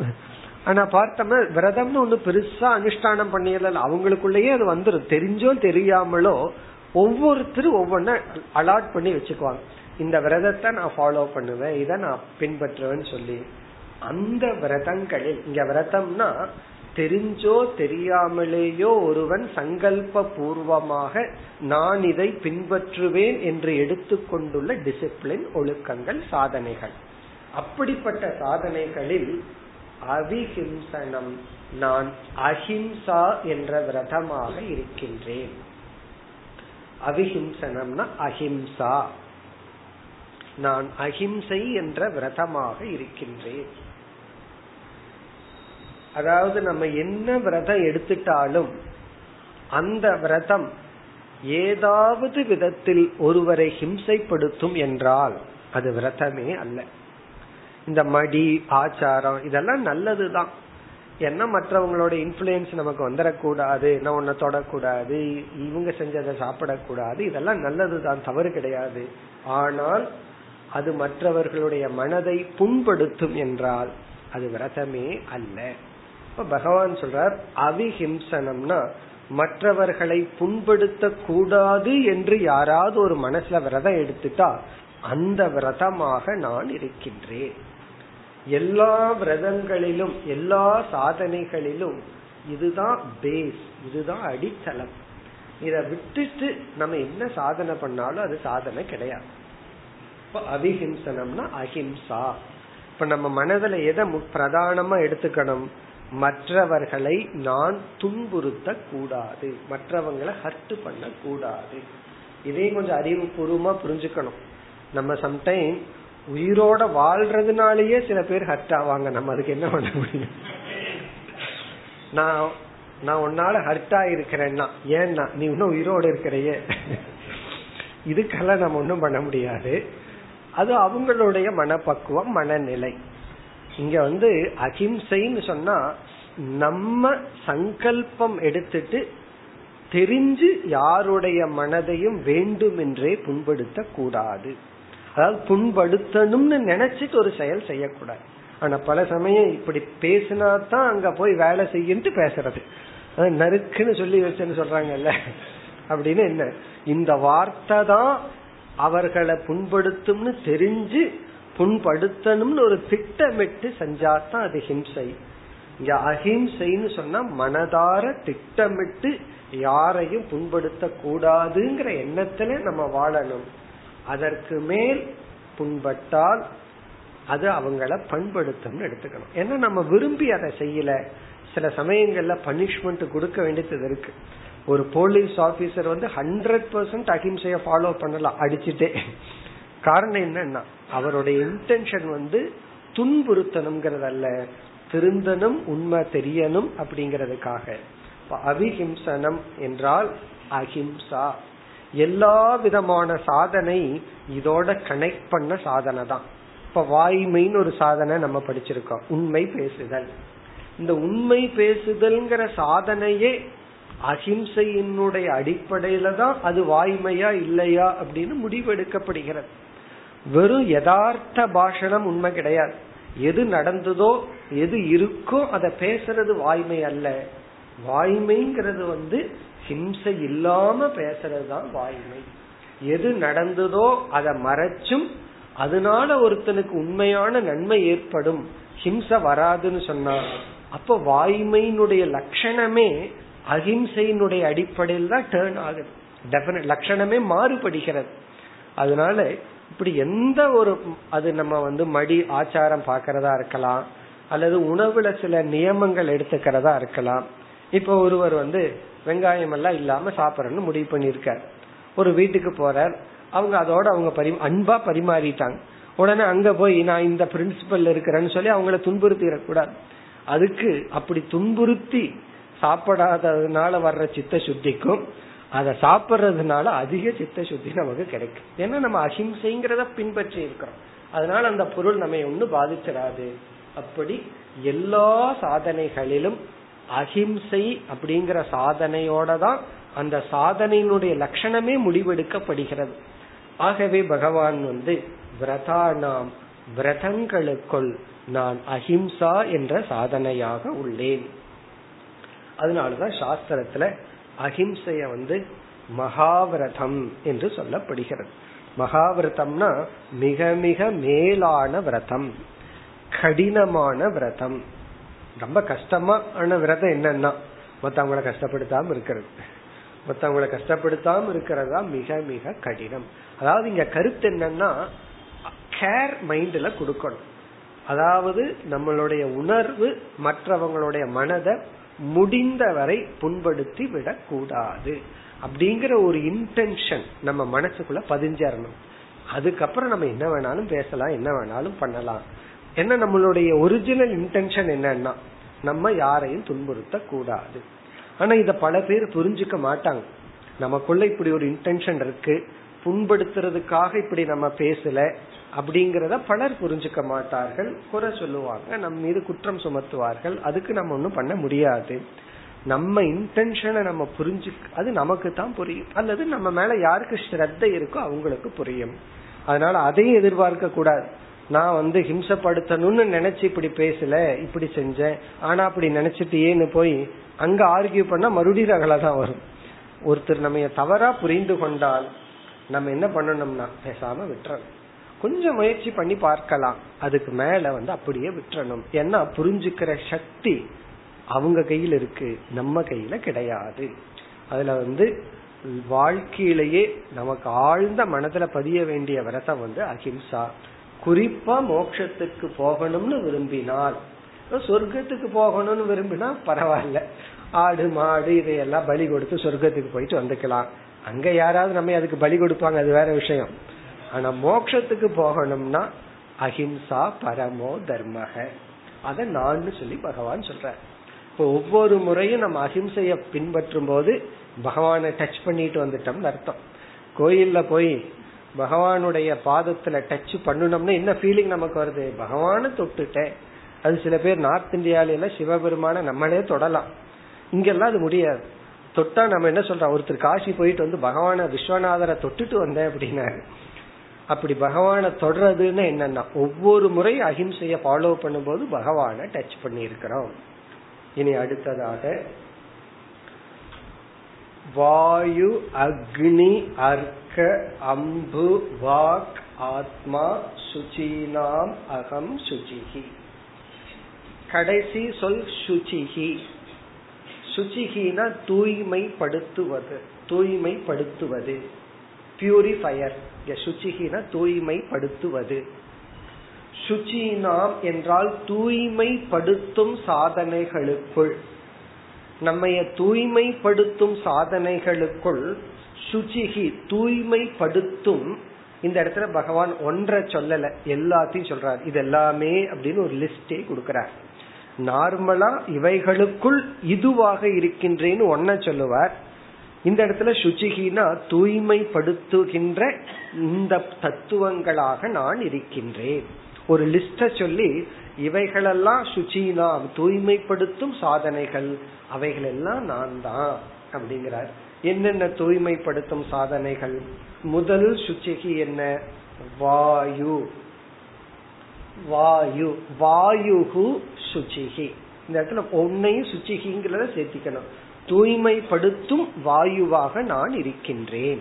ஆனா பார்த்தோம்னா விரதம்னு ஒண்ணு பெருசா அனுஷ்டானம் பண்ணியல அவங்களுக்குள்ளேயே அது வந்துடும் தெரிஞ்சோ தெரியாமலோ ஒவ்வொருத்தரும் ஒவ்வொன்ன அலாட் பண்ணி வச்சுக்குவாங்க. இந்த விரதத்தை நான் ஃபாலோ பண்ணுவேன் இதை நான் பின்பற்றுவேன்னு சொல்லி. அந்த விரதங்களில் இங்க விரதம்னா தெரிஞ்சோ தெரியாமலேயோ ஒருவன் சங்கல்ப பூர்வமாக நான் இதை பின்பற்றுவேன் என்று எடுத்துக்கொண்டுள்ள டிசிப்ளின் ஒழுக்கங்கள் சாதனைகள். அப்படிப்பட்ட சாதனைகளில் அவிஹிம்சனம் நான் அஹிம்சா என்ற விரதமாக இருக்கின்றேன். அவிஹிம்சனம்னா அஹிம்சா. நான் அஹிம்சை என்ற விரதமாக இருக்கின்றேன். அதாவது நம்ம என்ன விரதம் எடுத்துட்டாலும் அந்த விரதம் ஏதாவது விதத்தில் ஒருவரை ஹிம்சைப்படுத்தும் என்றால் அது விரதமே அல்ல. இந்த மடி ஆச்சாரம் இதெல்லாம் நல்லதுதான். என்ன மற்றவங்களோட இன்ஃபுளுயன்ஸ் நமக்கு வந்துடக்கூடாது நான் உன்னை தொடக்கூடாது இவங்க செஞ்சதை சாப்பிடக்கூடாது இதெல்லாம் நல்லதுதான் தவறு கிடையாது. ஆனால் அது மற்றவர்களுடைய மனதை புண்படுத்தும் என்றால் அது விரதமே அல்ல. இப்ப பகவான் சொல்றார் அவிஹிம்சனம்னா மற்றவர்களை புண்படுத்த கூடாது என்று யாராவது ஒரு மனசுல விரதம் எடுத்துட்டா அந்த விரதமாக நான் இருக்கின்றேன். எல்லா விரதங்களிலும் எல்லா சாதனைகளிலும் இதுதான் பேஸ் இதுதான் அடித்தளம். இத விட்டுட்டு நம்ம என்ன சாதனை பண்ணாலும் அது சாதனை கிடையாது. இப்ப அவிஹிம்சனம்னா அஹிம்சா. இப்ப நம்ம மனதுல எதை பிரதானமா எடுத்துக்கணும்? மற்றவர்களை நான் துன்புறுத்த கூடாது மற்றவங்களை ஹர்ட் பண்ண கூடாது இதையும் கொஞ்சம் அறிவுபூர்வமா புரிஞ்சுக்கணும். நம்ம சம்டைம் உயிரோட வாழ்றதுனாலயே சில பேர் ஹர்ட் ஆவாங்க. நம்ம அதுக்கு என்ன பண்ண முடியும்? நான் நான் உன்னால ஹர்ட் ஆயிருக்கிறேன்னா ஏன்னா நீ இன்னும் உயிரோட இருக்கிறையே. இதுக்கெல்லாம் நம்ம ஒன்றும் பண்ண முடியாது. அது அவங்களுடைய மனப்பக்குவம் மனநிலை. இங்க வந்து அஹிம்சைன்னு சொன்னா நம்ம சங்கல்பம் எடுத்துட்டு தெரிஞ்சு யாருடைய மனதையும் வேண்டுமென்றே புண்படுத்த கூடாது அதாவது புண்படுத்தணும்னு நினைச்சிட்டு ஒரு செயல் செய்யக்கூடாது. ஆனா பல சமயம் இப்படி பேசினா தான் அங்க போய் வேலை செய்யிட்டு பேசுறது. நறுக்குன்னு சொல்லி வச்சுன்னு சொல்றாங்கல்ல? அப்படின்னு என்ன? இந்த வார்த்தை தான் அவர்களை புண்படுத்தும்னு தெரிஞ்சு புண்படுத்தணும்னு ஒரு திட்டமிட்டு செஞ்சாதான் அது ஹிம்சை. இங்க அஹிம்சைன்னு சொன்னா மனதார திட்டமிட்டு யாரையும் புண்படுத்த கூடாதுங்கிற எண்ணத்துல நம்ம வாழணும். அதற்கு மேல் புண்பட்டால் அது அவங்கள பண்படுத்தும்னு எடுத்துக்கணும். ஏன்னா நம்ம விரும்பி அதை செய்யல. சில சமயங்கள்ல பனிஷ்மெண்ட் கொடுக்க வேண்டியது இருக்கு. ஒரு போலீஸ் ஆபீசர் வந்து ஹண்ட்ரட் பர்சன்ட் அஹிம்சைய ஃபாலோ பண்ணலாம் அடிச்சுட்டே. காரணம் என்னன்னா அவருடைய இன்டென்ஷன் வந்து துன்புறுத்தணுங்கிறது அல்ல திருந்தனும் உண்மை தெரியணும் அப்படிங்கறதுக்காக. அவிஹிம்சனம் என்றால் அஹிம்சா எல்லா விதமான சாதனை இதோட கனெக்ட் பண்ண சாதனை தான். இப்ப வாய்மைன்னு ஒரு சாதனை நம்ம படிச்சிருக்கோம். உண்மை பேசுதல். இந்த உண்மை பேசுதல்ங்கிற சாதனையே அஹிம்சையினுடைய அடிப்படையில தான் அது வாய்மையா இல்லையா அப்படின்னு முடிவெடுக்கப்படுகிறது. வெறும் யதார்த்த பாஷணம் உண்மை கிடையாது. எது நடந்ததோ எது இருக்கோ அதை பேசுறது வாய்மை அல்ல. வாய்மைங்கிறது வந்து ஹிம்சை இல்லாம பேசுறது தான் வாய்மை. எது நடந்ததோ அதை மறைச்சும் அதனால ஒருத்தனுக்கு உண்மையான நன்மை ஏற்படும். ஹிம்சை வராதுன்னு சொன்னா அப்ப வாய்மையினுடைய லட்சணமே அஹிம்சையினுடைய அடிப்படையில் தான் டேர்ன் ஆகுது. டெபினட் லட்சணமே மாறுபடுகிறது. அதனால இப்படி எந்த ஒரு அது நம்ம வந்து மடி ஆச்சாரம் பாக்கிறதா இருக்கலாம் அல்லது உணவுல சில நியமங்கள் எடுத்துக்கிறதா இருக்கலாம். இப்போ ஒருவர் வந்து வெங்காயம் எல்லாம் இல்லாம சாப்பிடறன்னு முடிவு பண்ணிருக்கார் ஒரு வீட்டுக்கு போறார். அவங்க அதோட அவங்க பரி அன்பா பரிமாறிட்டாங்க. உடனே அங்க போய் நான் இந்த பிரின்சிபல் இருக்கிறேன்னு சொல்லி அவங்கள துன்புறுத்திடக்கூடாது. அதுக்கு அப்படி துன்புறுத்தி சாப்பிடாததுனால வர்ற சித்த சுத்திக்கும். அதை சாப்பிட்றதுனால அதிக சித்த சுத்தி நமக்கு கிடைக்கும். ஏன்னா நம்ம அஹிம்சைங்கிறத பின்பற்றி இருக்கிறோம். அதனால அந்த பொருள் நம்ம ஒண்ணு பாதிச்சிடாது. அப்படி எல்லா சாதனைகளிலும் அஹிம்சை அப்படிங்கிற சாதனையோட தான் அந்த சாதனையினுடைய லட்சணமே முடிவெடுக்கப்படுகிறது. ஆகவே பகவான் வந்து விரதா நாம் விரதங்களுக்குள் நான் அஹிம்சா என்ற சாதனையாக உள்ளேன். அதனாலதான் சாஸ்திரத்துல அஹிம்சைய வந்து மகாவிரதம் என்று சொல்லப்படுகிறது. மகாவிரதம்னா மிக மிக மேலான விரதம் கடினமான விரதம். ரொம்ப கஷ்டமான விரதம் என்னன்னா மத்தவங்களை கஷ்டப்படுத்தாம இருக்கிறது. மத்தவங்களை கஷ்டப்படுத்தாம இருக்கிறதா மிக மிக கடினம். அதாவது இங்க கருத்து என்னன்னா கேர் மைண்ட்ல கொடுக்கணும். அதாவது நம்மளுடைய உணர்வு மற்றவங்களுடைய மனதை முடிந்தவரை புண்படுத்தி விடக்கூடாது. அப்படிங்கிற ஒரு இன்டென்ஷன் நம்ம மனசுக்குள்ள பதிஞ்சிடணும் அதுக்கப்புறம் நம்ம என்ன வேணாலும் பேசலாம் என்ன வேணாலும் பண்ணலாம். என்ன நம்மளுடைய ஒரிஜினல் இன்டென்ஷன் என்னன்னா நம்ம யாரையும் துன்புறுத்த கூடாது ஆனா இத பல பேர் புரிஞ்சுக்க மாட்டாங்க. நமக்குள்ள இப்படி ஒரு இன்டென்ஷன் இருக்கு. புண்படுத்துறதுக்காக இப்படி நம்ம பேசல அப்படிங்கறத பலர் புரிஞ்சுக்க மாட்டார்கள் குறை சொல்லுவாங்க நம்ம மீது குற்றம் சுமத்துவார்கள் அதுக்கு நம்ம ஒண்ணும் பண்ண முடியாது. நம்ம இன்டென்ஷனை நம்ம புரிஞ்சு அது நமக்கு தான் புரியும். அல்லது நம்ம மேல யாருக்கு ஸ்ரத்த இருக்கோ அவங்களுக்கு புரியும். அதனால அதையும் எதிர்பார்க்க கூடாது. நான் வந்து ஹிம்சப்படுத்தணும்னு நினைச்சு இப்படி பேசல இப்படி செஞ்சேன் ஆனா அப்படி நினைச்சிட்டேன்னு போய் அங்க ஆர்கியூ பண்ணா மறுபடியும் ரகல தான் வரும். ஒருத்தர் நம்ம தவறா புரிந்து கொண்டால் நம்ம என்ன பண்ணணும்னா பேசாம விட்டுறணும். கொஞ்சம் முயற்சி பண்ணி பார்க்கலாம். அதுக்கு மேல வந்து அப்படியே விட்டுறணும். ஏன்னா புரிஞ்சுக்கிற சக்தி அவங்க கையில் இருக்கு. நம்ம கையில கிடையாது. அதுல வந்து வாழ்க்கையிலேயே நமக்கு ஆழ்ந்த மனதுல பதிய வேண்டிய விரதம் வந்து அஹிம்சா. குறிப்பா மோட்சத்துக்கு போகணும்னு விரும்பினால் சொர்க்கத்துக்கு போகணும்னு விரும்பினா பரவாயில்ல. ஆடு மாடு இதையெல்லாம் பலி கொடுத்து சொர்க்கத்துக்கு போயிட்டு வந்துக்கலாம். அங்க யாராவது நம்ம அதுக்கு பலி கொடுப்பாங்க அது வேற விஷயம். ஆனா மோக்ஷத்துக்கு போகணும்னா அஹிம்சா பரமோ தர்மக அத நான் சொல்லி பகவான் சொல்ற இப்போ ஒவ்வொரு முறையும் நம்ம அஹிம்சைய பின்பற்றும் போது பகவானை டச் பண்ணிட்டு வந்துட்டோம்னு அர்த்தம். கோயில்ல போய் பகவானுடைய பாதத்துல டச் பண்ணணும்னா என்ன ஃபீலிங் நமக்கு வருது? பகவான தொட்டுட்டேன் அது சில பேர் நார்த் இந்தியால சிவபெருமான நம்மளே தொடலாம். இங்கெல்லாம் அது முடியாது. தொட்டா நம்ம என்ன சொல்றோம்? ஒருத்தர் காசி போயிட்டு வந்து பகவான விஸ்வநாதரை தொட்டுட்டு வந்தேன் அப்படின்னாரு அப்படி பகவான தொடர்றதுன்னு என்னன்னா ஒவ்வொரு முறை அஹிம்சைய ஃபாலோ பண்ணும்போது பகவான டச் பண்ணி இருக்கிறோம் இனி அடுத்ததாக வாயு அக்னி அர்க்க அம்பு வாக் ஆத்மா சுச்சீனாம் அகம் சுச்சிகி கடைசி சொல் சுச்சிகி சுச்சிகினா தூய்மைப்படுத்துவது தூய்மைப்படுத்துவது. பியூரிஃபயர் சுச்சிகினா தூய்மைப்படுத்துவது. சுச்சினாம் என்றால் தூய்மைப்படுத்தும் சாதனைகளுக்குள். நம்மைய தூய்மைப்படுத்தும் சாதனைகளுக்குள் சுச்சிகி தூய்மைப்படுத்தும். இந்த இடத்துல பகவான் ஒன்றை சொல்லல எல்லாத்தையும் சொல்றார். இது எல்லாமே அப்படின்னு ஒரு லிஸ்டே கொடுக்கிறார். நார்மலா இவைகளுக்குள் இதுவாக இருக்கின்றேன்னு ஒன்ன சொல்லுவார். இந்த இடத்துல சுச்சிகினா தூய்மைப்படுத்துகின்ற இந்த தத்துவங்களாக நான் இருக்கின்றேன். ஒரு லிஸ்ட சொல்லி இவைகளெல்லாம் சுச்சினா தூய்மைப்படுத்தும் சாதனைகள் அவைகள் எல்லாம் நான் தான் அப்படிங்கிறார். என்னென்ன தூய்மைப்படுத்தும் சாதனைகள்? முதல் சுச்சிகி என்ன? வாயு. வாயு வாயுகு சுச்சிகி. இந்த இடத்துல ஒன்னையும் சுச்சிகிங்கிறத சேர்த்திக்கணும். தூய்மைப்படுத்தும் வாயுவாக நான் இருக்கின்றேன்.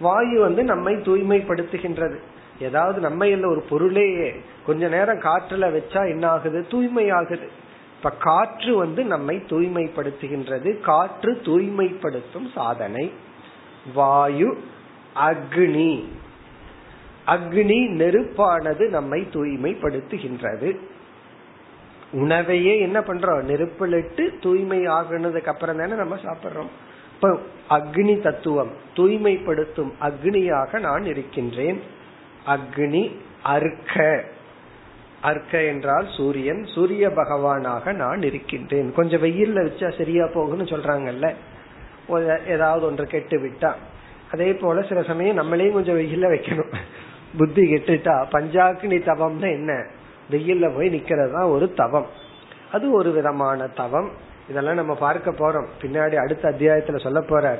வாயு வந்து நம்மை தூய்மைப்படுத்துகின்றது. ஏதாவது நம்ம ஒரு பொருளே கொஞ்ச நேரம் காற்றுல வச்சா என்ன ஆகுது தூய்மையாகுது. இப்ப காற்று வந்து நம்மை தூய்மைப்படுத்துகின்றது. காற்று தூய்மைப்படுத்தும் சாதனை. வாயு அக்னி. அக்னி நெருப்பானது நம்மை தூய்மைப்படுத்துகின்றது. உணவையே என்ன பண்றோம்? நெருப்பிலிட்டு தூய்மை ஆகுனதுக்கு அப்புறம் தானே நம்ம சாப்பிடுறோம். இப்ப அக்னி தத்துவம் தூய்மைப்படுத்தும் அக்னியாக நான் இருக்கின்றேன். அக்னி அர்க்க. அர்க்க என்றால் சூரியன் சூரிய பகவானாக நான் இருக்கின்றேன். கொஞ்சம் வெயில்ல வச்சா சரியா போகும்னு சொல்றாங்கல்ல. ஏதாவது ஒன்று கெட்டு விட்டா. அதே போல சில சமயம் நம்மளையும் கொஞ்சம் வெயில்ல வைக்கணும். புத்தி கெட்டுட்டா பஞ்சாக்னி தவம்னா என்ன? வெயில்ல போய் நிக்கிறது தான் ஒரு தவம். அது ஒரு விதமான தவம். இதெல்லாம் நம்ம பார்க்க போறோம். பின்னாடி அடுத்த அத்தியாயத்துல சொல்ல போற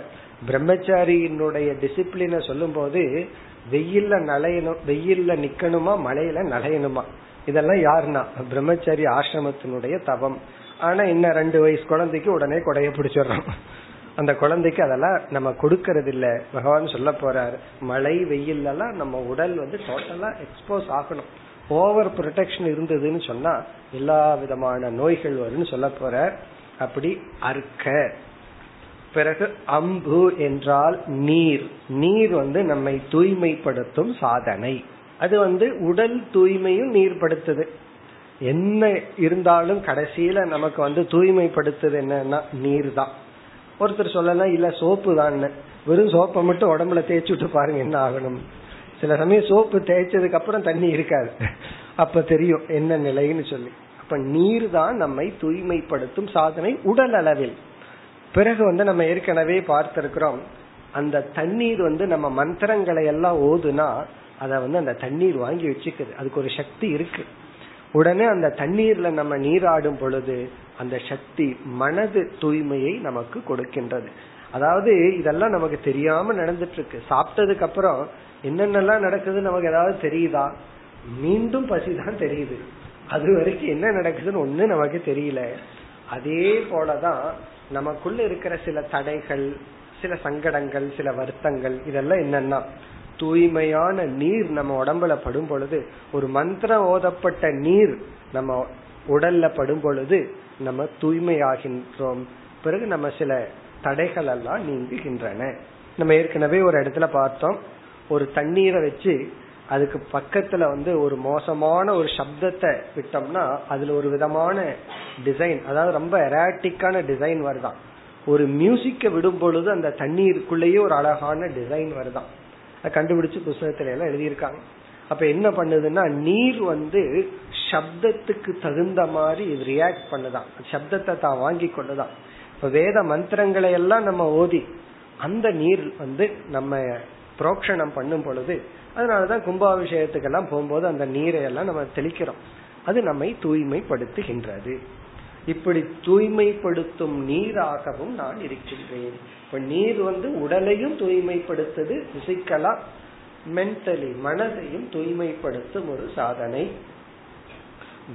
பிரம்மச்சாரியினுடைய டிசிப்ளின சொல்லும் போது வெயில்ல நலையணும் வெயில்ல நிக்கணுமா மழையில நலையணுமா? இதெல்லாம் யாருன்னா? பிரம்மச்சாரி ஆசிரமத்தினுடைய தவம். ஆனா இன்னும் ரெண்டு வயசு குழந்தைக்கு உடனே கொடைய பிடிச்சிடறோம் அந்த குழந்தைக்கு அதெல்லாம் நம்ம கொடுக்கறது இல்ல பகவான் சொல்ல போறாரு மழை வெயில் எல்லாம் நம்ம உடல் வந்து டோட்டலா எக்ஸ்போஸ் ஆகணும். ஓவர் ப்ரொடெக்ஷன் இருந்ததுன்னு சொன்னா எல்லா விதமான நோய்கள் வரும்னு சொல்ல போற அப்படி அறுக்க. பிறகு அம்பு என்றால் நீர். நீர் வந்து நம்மை தூய்மைப்படுத்தும் சாதனை. அது வந்து உடல் தூய்மையும் நீர்படுத்துது. என்ன இருந்தாலும் கடைசியில நமக்கு வந்து தூய்மைப்படுத்துது என்னன்னா நீர் தான் ஒருத்தர் சொல்லலாம் இல்ல சோப்பு தான் வெறும் சோப்பை மட்டும் உடம்புல தேய்ச்சி விட்டு பாருங்க என்ன ஆகணும். சில சமயம் சோப்பு தேய்ச்சதுக்கு அப்புறம் தண்ணி இருக்காது. அப்ப தெரியும் என்ன நிலைன்னு சொல்லி. அப்ப நீர் தான் நம்மை தூய்மைப்படுத்தும் சாதனை உடல் அளவில். பிறகு வந்து நம்ம ஏற்கனவே பார்த்திருக்கிறோம் அந்த தண்ணீர் வந்து நம்ம மந்திரங்களை எல்லாம் ஓதுனா அத வந்து அந்த தண்ணீர் வாங்கி வச்சுக்குது. அதுக்கு ஒரு சக்தி இருக்கு. உடனே அந்த தண்ணீர்ல நம்ம நீராடும் பொழுது அந்த சக்தி மனது தூய்மையை நமக்கு கொடுக்கின்றது. அதாவது இதெல்லாம் நமக்கு தெரியாம நடந்துட்டு இருக்கு சாப்பிட்டதுக்கு அப்புறம் என்னென்னலாம் நடக்குது நமக்கு ஏதாவது தெரியுதா? மீண்டும் பசிதான் தெரியுது. அது வரைக்கும் என்ன நடக்குதுன்னு ஒண்ணு நமக்கு தெரியல. அதே போலதான் நமக்குள்ள இருக்கிற சில தடைகள் சில சங்கடங்கள் சில வருத்தங்கள் இதெல்லாம் என்னன்னா தூய்மையான நீர் நம்ம உடம்புல படும் பொழுது ஒரு மந்திரம் ஓதப்பட்ட நீர் நம்ம உடல்ல படும் பொழுது நம்ம தூய்மையாகின்றோம். பிறகு நம்ம சில தடைகள் எல்லாம் நீங்குகின்றன. நம்ம ஏற்கனவே ஒரு இடத்துல பார்த்தோம். ஒரு தண்ணீரை வச்சு அதுக்கு பக்கத்துல வந்து ஒரு மோசமான ஒரு சப்தத்தை விட்டோம்னா அதுல ஒரு விதமான டிசைன் அதாவது ரொம்ப எராட்டிக்கான டிசைன் வருதான். ஒரு மியூசிக்க விடும் பொழுது அந்த தண்ணீருக்குள்ளேயே ஒரு அழகான டிசைன் வருதான். கண்டுபிடிச்சு புஸ்தகத்துல எல்லாம் எழுதியிருக்காங்க. அப்ப என்ன பண்ணுதுன்னா நீர் வந்து சப்தத்துக்கு தகுந்த மாதிரி இது ரியாக்ட் பண்ணுதான். சப்தத்தை தான் வாங்கி கொண்டுதான். இப்ப வேத மந்திரங்களை எல்லாம் நம்ம ஓதி அந்த நீர் வந்து நம்ம புரோக்ஷணம் பண்ணும் பொழுது அதனாலதான் கும்பாபிஷேகத்துக்கெல்லாம் போகும்போது அந்த நீரை எல்லாம் நம்ம தெளிக்கிறோம். அது நம்மை தூய்மைப்படுத்துகின்றது. இப்படி தூய்மைப்படுத்தும் நீராகவும் நான் இருக்கின்றேன். இப்ப நீர் வந்து உடலையும் தூய்மைப்படுத்துது பிசிக்கலா மென்டலி மனதையும் தூய்மைப்படுத்தும் ஒரு சாதனை.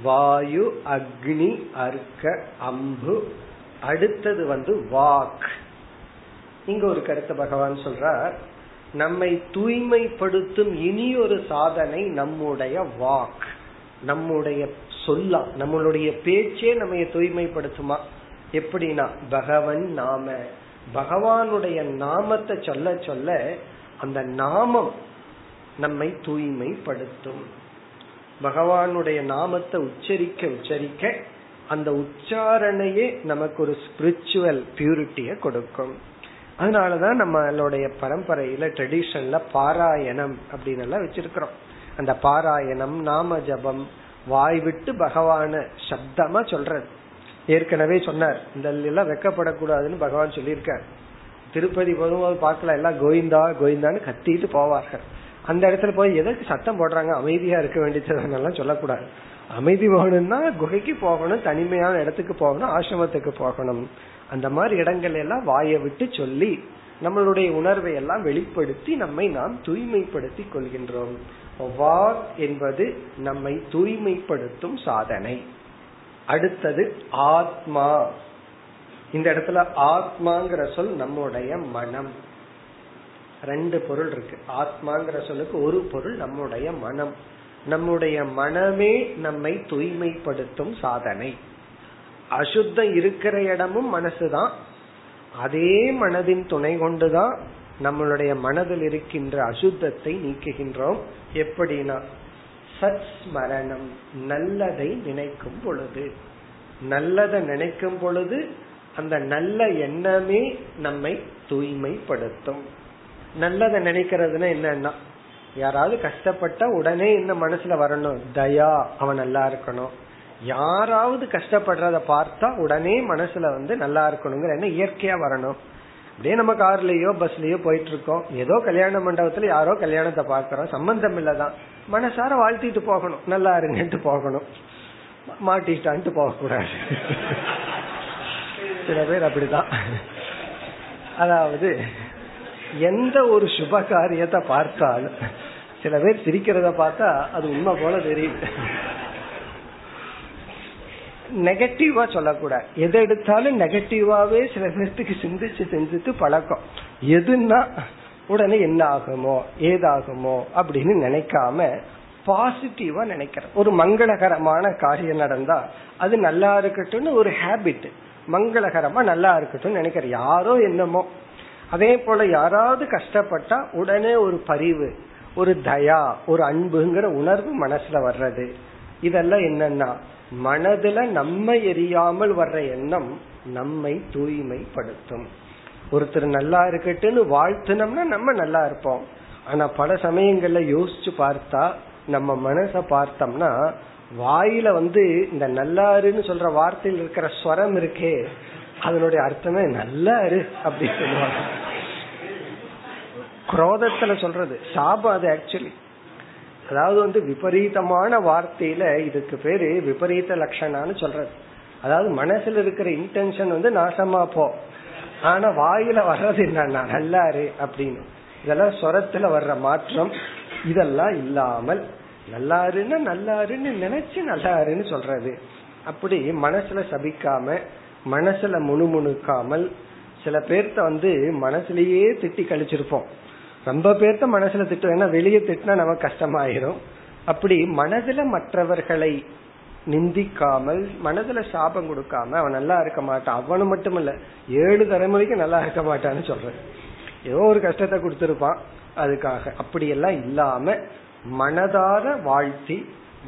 வாயு அக்னி அர்க்க அம்பு அடுத்தது வந்து வாக். இங்க ஒரு கருத்து பகவான் சொல்றார். நம்மை தூய்மைப்படுத்தும் இனி ஒரு சாதனை நம்முடைய வாக். நம்முடைய சொல்லலாம். நம்மளுடைய பேச்சே நம்ம தூய்மைப்படுத்துமா? எப்படின்னா பகவன் நாம. பகவானுடைய நாமத்தை சொல்ல சொல்ல அந்த நாமம் நம்மை தூய்மைப்படுத்தும். பகவானுடைய நாமத்தை உச்சரிக்க உச்சரிக்க அந்த உச்சாரணையே நமக்கு ஒரு ஸ்பிரிச்சுவல் பியூரிட்டிய கொடுக்கும். அதனாலதான் நம்மளுடைய பரம்பரையில ட்ரெடிஷன்ல பாராயணம் அப்படின்னு எல்லாம் வச்சிருக்கிறோம். அந்த பாராயணம் நாம ஜபம் வாய் விட்டு பகவான சப்தமா சொல்றது ஏற்கனவே சொன்னார் இந்த எல்லாம் வெக்கப்படக்கூடாதுன்னு பகவான் சொல்லியிருக்கார். திருப்பதி போகும்போது பார்க்கல எல்லாம் கோவிந்தா கோவிந்தான்னு கத்திட்டு போவார்கள். அந்த இடத்துல போய் எதற்கு சத்தம் போடுறாங்க? அமைதியா இருக்க வேண்டியதுன்னெல்லாம் சொல்லக்கூடாது. அமைதி போகணும்னா குகைக்கு போகணும் தனிமையான இடத்துக்கு போகணும் ஆசிரமத்துக்கு போகணும். அந்த மாதிரி இடங்கள் எல்லாம் வாயை விட்டு சொல்லி நம்மளுடைய உணர்வை எல்லாம் வெளிப்படுத்தி நம்மை நாம் தூய்மைப்படுத்தி கொள்கின்றோம். வாக் என்பது நம்மை தூய்மைப்படுத்தும் சாதனை. அடுத்தது ஆத்மா. இந்த இடத்துல ஆத்மாங்கிற சொல் நம்முடைய மனம். ரெண்டு பொருள் இருக்கு. ஆத்மாங்கிற சொல்லுக்கு ஒரு பொருள் நம்முடைய மனம். நம்முடைய மனமே நம்மை தூய்மைப்படுத்தும் சாதனை. அசுத்தம் இருக்கிற இடமும் மனசுதான். அதே மனதின் துணை கொண்டுதான் நம்மளுடைய மனதில் இருக்கின்ற அசுத்தத்தை நீக்குகின்றோம். எப்படின்னா சத் ஸ்மரணம் நல்லதை நினைக்கும் பொழுது. நல்லதை நினைக்கும் பொழுது அந்த நல்ல எண்ணமே நம்மை தூய்மைப்படுத்தும். நல்லதை நினைக்கிறதுனா என்னன்னா யாராவது கஷ்டப்பட்ட உடனே இந்த மனசுல வரணும்? தயா அவன் நல்லா இருக்கணும். யாராவது கஷ்டப்படுறத பார்த்தா உடனே மனசுல வந்து நல்லா இருக்கணுங்கிற என்ன இயற்கையா வரணும். அப்படியே நம்ம கார்லயோ பஸ்லயோ போயிட்டு இருக்கோம் ஏதோ கல்யாண மண்டபத்துல யாரோ கல்யாணத்தை பாக்குறோம் சம்பந்தம் இல்லதான். மனசார வாழ்த்திட்டு போகணும். நல்லா இருங்கன்ட்டு போகணும். மாட்டிட்டான்ட்டு போகக்கூடாது. சில பேர் அப்படிதான். அதாவது எந்த ஒரு சுப காரியத்தை பார்த்தாலும் சில பேர் சிரிக்கிறத பார்த்தா அது உண்மை போல தெரியுது. நெகட்டிவா சொல்லக்கூடாது. எதை எடுத்தாலும் நெகட்டிவாவே சில பேர்த்துக்கு சிந்திச்சு சிந்திச்சு பழக்கம். எதுன்னா உடனே என்ன ஆகுமோ ஏதாகுமோ அப்படின்னு நினைக்காம பாசிட்டிவா நினைக்கிறேன். ஒரு மங்களகரமான காரியம் நடந்தா அது நல்லா இருக்கட்டும்னு ஒரு ஹேபிட் மங்களகரமா நல்லா இருக்கட்டும் நினைக்கிறேன். யாரோ என்னமோ. அதே போல யாராவது கஷ்டப்பட்டா உடனே ஒரு பரிவு ஒரு தயா ஒரு அன்புங்கிற உணர்வு மனசுல வர்றது. இதெல்லாம் என்னன்னா மனதுல நம்ம எரியாமல் வர்ற எண்ணம் நம்மை தூய்மைப்படுத்தும். ஒருத்தர் நல்லா இருக்கட்டுன்னு வாழ்த்துனோம்னா நம்ம நல்லா இருப்போம். ஆனா பல சமயங்கள்ல யோசிச்சு பார்த்தா நம்ம மனச பார்த்தோம்னா வாயில வந்து இந்த நல்லாருன்னு சொல்ற வார்த்தையில் இருக்கிற ஸ்வரம் இருக்கே அதனுடைய அர்த்தமே நல்லாரு அப்படின்னு சொல்லுவாங்க. குரோதத்துல சொல்றது சாபம் அது ஆக்சுவலி அதாவது வந்து விபரீதமான வார்த்தையில இதுக்கு பேரு விபரீத லட்சணான்னு சொல்றது. அதாவது மனசுல இருக்கிற இன்டென்ஷன் வந்து நாசமா போ. ஆனா வாயில வர்றது என்னன்னா நல்லாரு அப்படின்னு. இதெல்லாம் சொரத்துல வர்ற மாற்றம். இதெல்லாம் இல்லாமல் நல்லாருன்னு நல்லாருன்னு நினைச்சு நல்லாருன்னு சொல்றது. அப்படி மனசுல சபிக்காம மனசுல முணுமுணுக்காமல் சில பேர்த்த வந்து மனசுலயே திட்டி கழிச்சிருப்போம். ரொம்ப பேர்த்த மனசுல திட்டுவேன்னா வெளியே திட்டினா நமக்கு கஷ்டமாயிரும். அப்படி மனதுல மற்றவர்களை நிந்திக்காமல் மனதுல சாபம் கொடுக்காம அவன் நல்லா இருக்க மாட்டான். அவனு மட்டும் இல்ல ஏழு தலைமுறைக்கு நல்லா இருக்க மாட்டான்னு சொல்றேன். ஏதோ ஒரு கஷ்டத்தை கொடுத்திருப்பான் அதுக்காக. அப்படியெல்லாம் இல்லாம மனதார வாழ்த்தி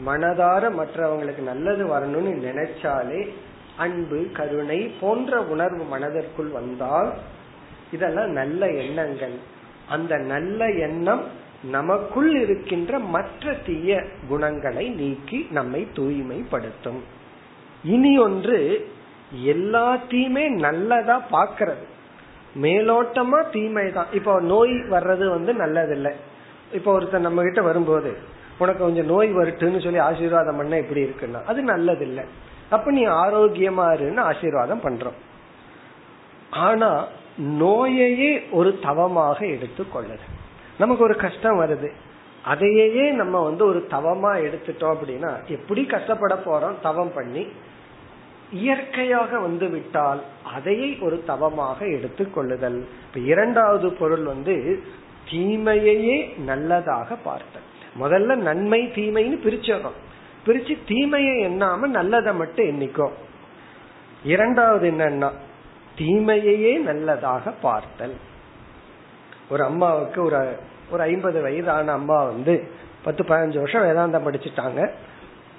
மனதார மற்றவங்களுக்கு நல்லது வரணும்னு நினைச்சாலே அன்பு கருணை போன்ற உணர்வு மனதிற்குள் வந்தால் இதெல்லாம் நல்ல எண்ணங்கள். அந்த நல்ல எண்ணம் நமக்குள் இருக்கின்ற மற்ற தீய குணங்களை நீக்கி நம்மை தூய்மைப்படுத்தும். இனி ஒன்று எல்லாத்தையுமே நல்லதா பாக்கிறது மேலோட்டமா தீமை தான் இப்போ நோய் வர்றது வந்து நல்லதில்லை. இப்போ ஒருத்தர் நம்ம கிட்ட வரும்போது உனக்கு கொஞ்சம் நோய் வருட்டுன்னு சொல்லி ஆசீர்வாதம் பண்ண எப்படி இருக்குன்னா அது நல்லதில்லை. அப்ப நீ ஆரோக்கியமா இருன்னு ஆசீர்வாதம் பண்றோம். ஆனா நோயையே ஒரு தவமாக எடுத்துக்கொள்ளுது நமக்கு ஒரு கஷ்டம் வருது. அதையே நம்ம வந்து ஒரு தவமா எடுத்துட்டோம் அப்படின்னா எப்படி கஷ்டப்பட போறோம்? தவம் பண்ணி இயற்கையாக வந்து விட்டால் அதையே ஒரு தவமாக எடுத்துக்கொள்ளுதல் இப்ப இரண்டாவது பொருள் வந்து தீமையையே நல்லதாக பார்த்தல். முதல்ல நன்மை தீமைன்னு பிரிச்சிடறோம். பிரிச்சு தீமையை எண்ணாம நல்லதை மட்டும் எண்ணிக்கும் இரண்டாவது என்னன்னா தீமையையே நல்லதாக பார்த்தல். ஒரு அம்மாவுக்கு ஒரு ஒரு ஐம்பது வயதான அம்மா வந்து பத்து பதினஞ்சு வருஷம் வேதாந்தம் படிச்சுட்டாங்க.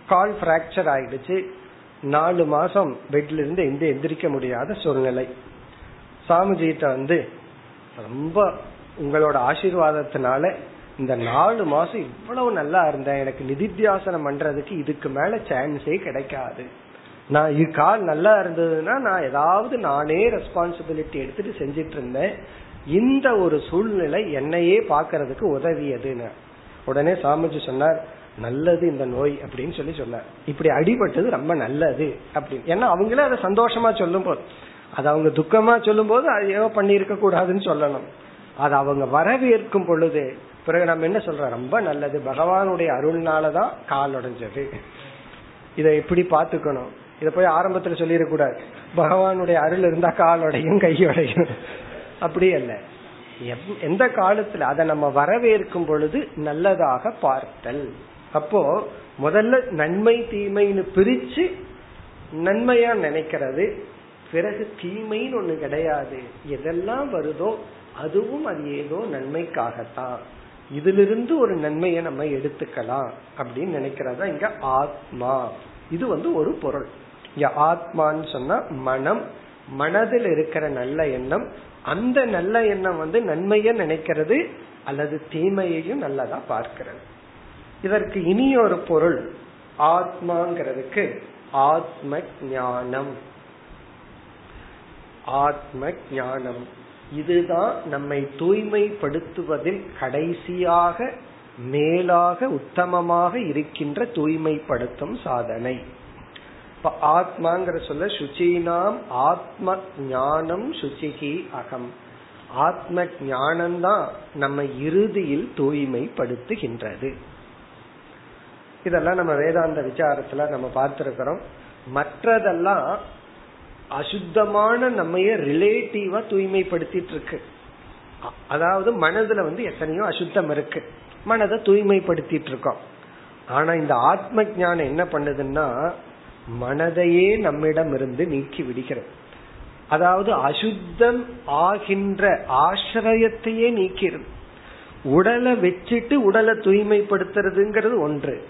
கால் பிராக்சர் ஆயிடுச்சு. நாலு மாசம் பெட்ல இருந்து எந்த எந்திரிக்க முடியாத சூழ்நிலை. சாமிஜிட்ட வந்து ரொம்ப உங்களோட ஆசீர்வாதத்தினால இந்த நாலு மாசம் இவ்வளவு நல்லா இருந்தேன். எனக்கு நிதித்தியாசனம் பண்றதுக்கு இதுக்கு மேல சான்ஸே கிடைக்காது. நான் இது கால் நல்லா இருந்ததுன்னா நான் ஏதாவது நானே ரெஸ்பான்சிபிலிட்டி எடுத்துட்டு செஞ்சிட்டு இருந்தேன் இந்த ஒரு சூழ்நிலை என்னையே பாக்குறதுக்கு உதவியதுன்னு. உடனே சாமிஜி சொன்னார் நல்லது இந்த நோய் அப்படின்னு சொல்லி சொன்னார். இப்படி அடிபட்டது ரொம்ப நல்லது அப்படின்னு. ஏன்னா அவங்களே அதை சந்தோஷமா சொல்லும் போது அது அவங்க துக்கமா சொல்லும் போது அது ஏதோ பண்ணிருக்க கூடாதுன்னு சொல்லணும். அது அவங்க வரவேற்கும் பொழுது பிறகு நம்ம என்ன சொல்றோம்? ரொம்ப நல்லது. பகவானுடைய அருள்னாலதான் கால் உடைஞ்சது. இதை எப்படி பாத்துக்கணும் இத போய் ஆரம்பத்துல சொல்லிடக்கூடாது பகவானுடைய அருள் இருந்தா காலோடையும் கையோடையும். அப்படி அல்ல. எந்த காலத்துல அதை நம்ம வரவேற்கும் பொழுது நல்லதாக பார்த்தல். அப்போ முதல்ல நன்மை தீமைன்னு பிரிச்சு நன்மையா நினைக்கிறது. பிறகு தீமைன்னு ஒண்ணு கிடையாது. எதெல்லாம் வருதோ அதுவும் அது ஏதோ நன்மைக்காகத்தான். இதிலிருந்து ஒரு நன்மையை நம்ம எடுத்துக்கலாம் அப்படின்னு நினைக்கிறதா இங்க ஆத்மா. இது வந்து ஒரு பொருள். ஆத்மான்னு சொன்னா மனம். மனதில் இருக்கிற நல்ல எண்ணம். அந்த நல்ல எண்ணம் வந்து நன்மைய நினைக்கிறது அல்லது தீமையையும் நல்லதா பார்க்கிறது. இதற்கு இனி ஒரு பொருள். ஆத்மாங்கிறதுக்கு ஆத்ம ஞானம் ஆத்ம ஞானம் இதுதான் நம்மை தூய்மைப்படுத்துவதில் கடைசியாக மேலாக உத்தமமாக இருக்கின்ற தூய்மைப்படுத்தும் சாதனை. இப்ப ஆத்மாங்கிற சொல்ல சுச்சினாம் ஆத்ம ஞானம் சுச்சிகி அகம். ஆத்ம ஞானம்தான் நம்ம இறுதியில் தூய்மைப்படுத்துகின்றது. இதெல்லாம் நம்ம வேதாந்த விசாரத்துல நம்ம பார்த்திருக்கிறோம். மற்றதெல்லாம் அசுத்தமான நம்மைய ரிலேட்டிவா தூய்மைப்படுத்திட்டு இருக்கு அதாவது மனதுல வந்து எத்தனையோ அசுத்தம் இருக்கு. மனதை தூய்மைப்படுத்திட்டு இருக்கோம் ஆனா இந்த ஆத்ம ஞானம் என்ன பண்ணுதுன்னா மனதையே நம்மிடம் இருந்து நீக்கி விடுகிறது. அதாவது அசுத்தம் ஆகின்ற ஆசிரியத்தையே நீக்கிறது. உடலை வச்சுட்டு உடலை தூய்மைப்படுத்துறதுங்கிறது ஒன்று.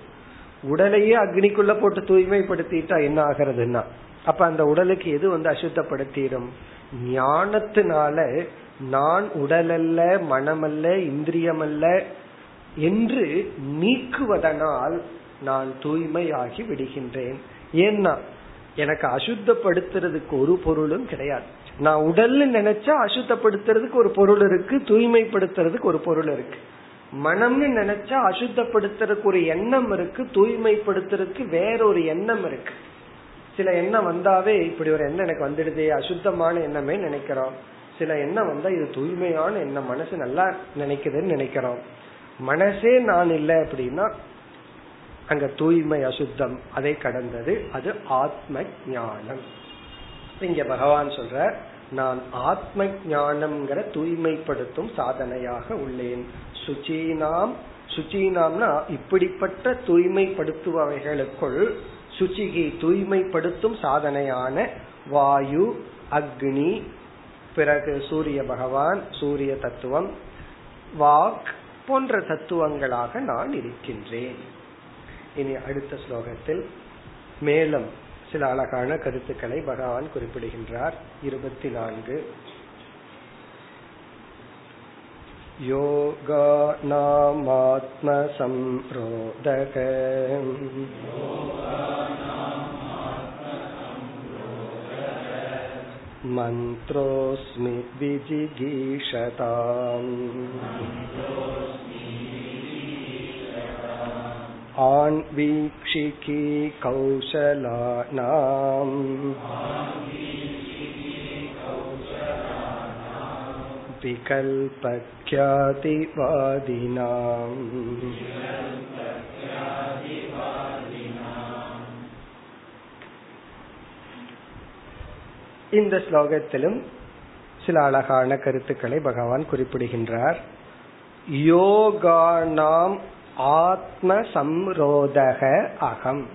உடலையே அக்னிக்குள்ள போட்டு தூய்மைப்படுத்திட்டா என்ன ஆகிறதுன்னா அப்ப அந்த உடலுக்கு எது வந்து அசுத்தப்படுத்திடும்? ஞானத்தினால நான் உடலல்ல மனமல்ல இந்திரியமல்ல என்று நீக்குவதனால் நான் தூய்மையாகி விடுகின்றேன். ஏன்னா எனக்கு அசுத்தப்படுத்துறதுக்கு ஒரு பொருளும் கிடையாது. நான் உடல்னு நினைச்சா அசுத்தப்படுத்துறதுக்கு ஒரு பொருள் இருக்கு தூய்மைப்படுத்துறதுக்கு ஒரு பொருள் இருக்கு. மனம்னு நினைச்சா அசுத்தப்படுத்துறதுக்கு ஒரு எண்ணம் இருக்கு தூய்மைப்படுத்துறதுக்கு வேற ஒரு எண்ணம் இருக்கு. சில எண்ணம் வந்தாவே இப்படி ஒரு எண்ணம் எனக்கு வந்துடுது அசுத்தமான எண்ணமே நினைக்கிறோம். சில எண்ணம் வந்தா இது தூய்மையான எண்ணம் மனசு நல்லா நினைக்குதுன்னு நினைக்கிறோம். மனசே நான் இல்லை அப்படின்னா அங்க தூய்மை அசுத்தம் அதை கடந்தது அது ஆத்ம ஞானம் இங்க பகவான் சொல்ற நான் ஆத்ம ஞானம்ங்கிற தூய்மைப்படுத்தும் சாதனையாக உள்ளேன். சுச்சீனாம் சுச்சீனாம்னா இப்படிப்பட்ட தூய்மைப்படுத்துபவைகளுக்குள் சுச்சிகி தூய்மைப்படுத்தும் சாதனையான வாயு அக்னி பிறகு சூரிய பகவான் சூரிய தத்துவம் வாக் போன்ற தத்துவங்களாக நான் இருக்கின்றேன். இனி அடுத்த ஸ்லோகத்தில் மேலும் சில அழகான கருத்துக்களை பகவான் குறிப்பிடுகின்றார் இருபத்தி நான்கு योगानामात्मसंरोधक मन्त्रोऽस्मि विजिगीषताम् आन्वीक्षिकी कौशलानाम् विकल्पख्यातिवादिनाम् இந்த ஸ்லோகத்திலும் சில அழகான கருத்துக்களை பகவான் குறிப்பிடுகின்றார் யோகானாம் ஆத்ம சம்ரோதக அகம்.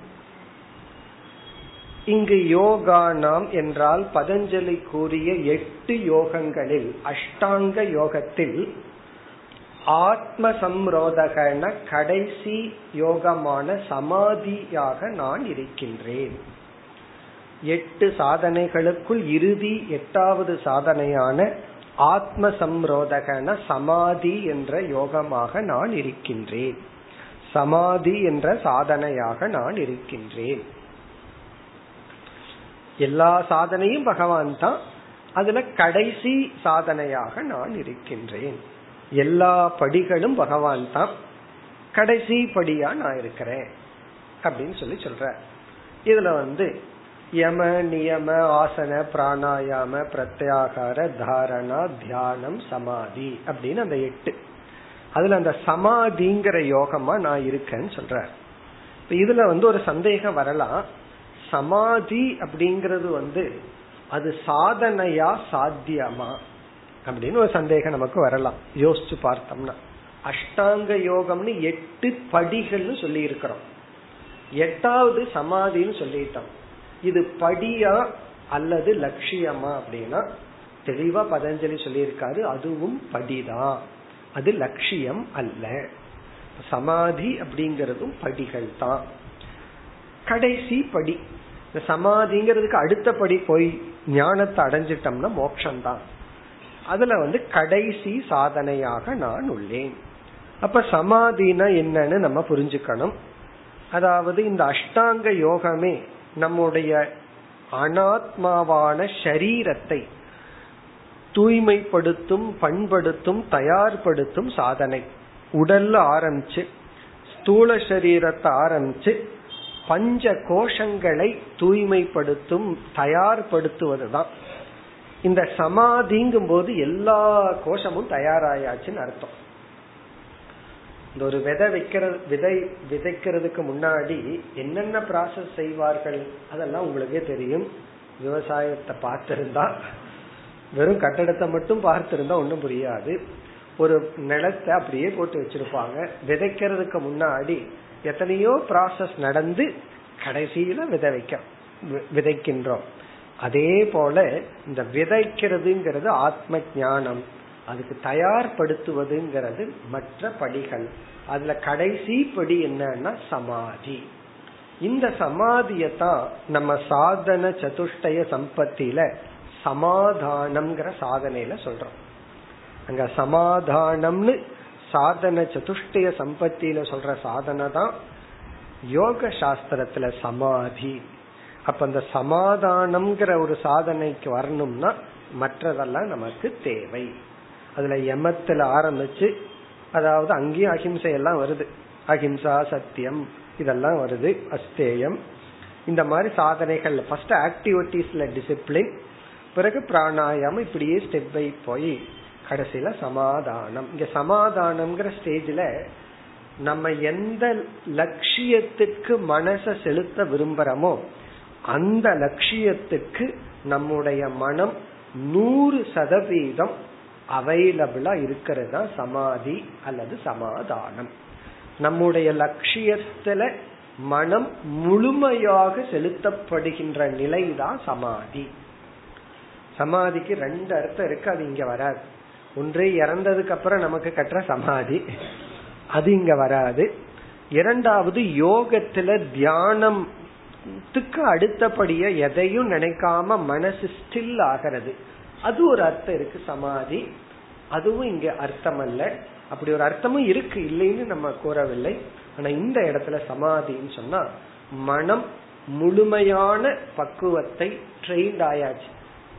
இங்கு யோகானாம் என்றால் பதஞ்சலி கூறிய எட்டு யோகங்களில் அஷ்டாங்க யோகத்தில் ஆத்ம சம்ரோதகன கடைசி யோகமான சமாதியாக நான் இருக்கின்றேன். எட்டு சாதனைகளுக்குள் இறுதி எட்டாவது சாதனையான ஆத்ம சம்ரோதகன சமாதி என்ற யோகமாக நான் இருக்கின்றேன். சமாதி என்ற சாதனையாக நான் இருக்கின்றேன். எல்லா சாதனையும் பகவான் தான். அதுல கடைசி சாதனையாக நான் இருக்கின்றேன். எல்லா படிகளும் பகவான் தான். கடைசி படியா நான் இருக்கிறேன். அப்படின்னு சொல்லி சொல்ற. இதுல வந்து யம நியம ஆசன பிராணாயாம பிரத்யாகார தாரணா தியானம் சமாதி அப்படின்னு அந்த எட்டு அதுல அந்த சமாதிங்கிற யோகமா நான் இருக்கேன்னு சொல்ற இதுல வந்து ஒரு சந்தேகம் வரலாம். சமாதி அப்படிங்கிறது வந்து அது சாதனையா சாத்தியமா? அப்படின்னு ஒரு சந்தேகம் நமக்கு வரலாம். யோசிச்சு பார்த்தோம்னா. அஷ்டாங்க யோகம்னு எட்டு படிகள்னு சொல்லி இருக்கிறோம் எட்டாவது சமாதின்னு சொல்லிட்டோம். இது படியா அல்லது லட்சியமா அப்படின்னா தெளிவா பதஞ்சலி சொல்லியிருக்காரு. அதுவும் படிதான். அது லட்சியம் அல்ல. சமாதி அப்படிங்கறதும் படிகள் தான். கடைசி படி. இந்த சமாதிங்கிறதுக்கு அடுத்த படி போய் ஞானத்தை அடைஞ்சிட்டோம்னா மோட்சம்தான். அதுல வந்து கடைசி சாதனையாக நான் உள்ளேன். அப்ப சமாதினா என்னன்னு நம்ம புரிஞ்சுக்கணும். அதாவது இந்த அஷ்டாங்க யோகமே நம்முடைய அனாத்மாவான ஷரீரத்தை தூய்மைப்படுத்தும் பண்படுத்தும் தயார்படுத்தும் சாதனை. உடல்ல ஆரம்பிச்சு ஸ்தூல சரீரத்தை ஆரம்பிச்சு பஞ்ச கோஷங்களை தூய்மைப்படுத்தும் தயார்படுத்துவதுதான். இந்த சமாதிங்கும் போது எல்லா கோஷமும் தயாராயாச்சுன்னு அர்த்தம். இந்த ஒரு விதை வைக்கிறது விதை விதைக்கிறதுக்கு முன்னாடி என்னென்ன ப்ராசஸ் செய்வார்கள்? அதெல்லாம் உங்களுக்கே தெரியும். விவசாயத்தை பார்த்திருந்தா வெறும் கட்டடத்தை மட்டும் பார்த்திருந்தா ஒன்றும் புரியாது. ஒரு நிலத்தை அப்படியே போட்டு வச்சிருப்பாங்க. விதைக்கிறதுக்கு முன்னாடி எத்தனையோ ப்ராசஸ் நடந்து கடைசியில விதை வைக்க விதைக்கின்றோம். அதே போல இந்த விதைக்கிறதுங்கிறது ஆத்ம ஞானம். அதுக்கு தயார்படுத்துவதுங்கிறது மற்ற படிகள். அதுல கடைசி படி என்னன்னா சமாதி. இந்த சமாதியத்தான் நம்ம சாதன சதுஷ்டய சம்பத்தில சமாதானம்ங்கிற சாதனையில சொல்றோம். அங்க சமாதானம்னு சாதன சதுஷ்டய சம்பத்தியில சொல்ற சாதனை தான் யோக சாஸ்திரத்துல சமாதி. அப்ப அந்த சமாதானம்ங்கிற ஒரு சாதனைக்கு வரணும்னா மற்றதெல்லாம் நமக்கு தேவை. அதுல யமத்துல ஆரம்பிச்சு அதாவது அங்கேயும் அஹிம்சை எல்லாம் வருது. அஹிம்சா சத்தியம் இதெல்லாம் வருது அஸ்தேயம். இந்த மாதிரி சாதனைகள் ஃபர்ஸ்ட் ஆக்டிவிட்டிஸ்ல டிசிப்ளின் பிறகு பிராணாயாமம் இப்படியே ஸ்டெப் பை போய் கடைசியில சமாதானம். இங்க சமாதானம்ங்கிற ஸ்டேஜ்ல நம்ம எந்த லட்சியத்துக்கு மனச செலுத்த விரும்புறோமோ அந்த லட்சியத்துக்கு நம்முடைய மனம் நூறு சதவீதம் அவைலபிளா இருக்கிறது தான் சமாதி அல்லது சமாதானம். நம்முடைய லட்சியத்துல மனம் முழுமையாக செலுத்தப்படுகின்ற நிலை தான் சமாதி. சமாதிக்கு ரெண்டு அர்த்தம் இருக்கு அது இங்க வராது. ஒன்றே இறந்ததுக்கு அப்புறம் நமக்கு கட்டுற சமாதி. அது இங்க வராது. இரண்டாவது யோகத்துல தியானத்துக்கு அடுத்தபடிய எதையும் நினைக்காம மனசு ஸ்டில் ஆகிறது. அது ஒரு அர்த்தம் இருக்கு சமாதி. அதுவும் இங்க அர்த்தம் அல்ல அப்படி ஒரு அர்த்தமும் இருக்கு இல்லைன்னு நம்ம கூறவில்லை. ஆனா இந்த இடத்துல சமாதின்னு சொன்னா மனம் முழுமையான பக்குவத்தை ட்ரெயின்ட் ஆயாச்சு.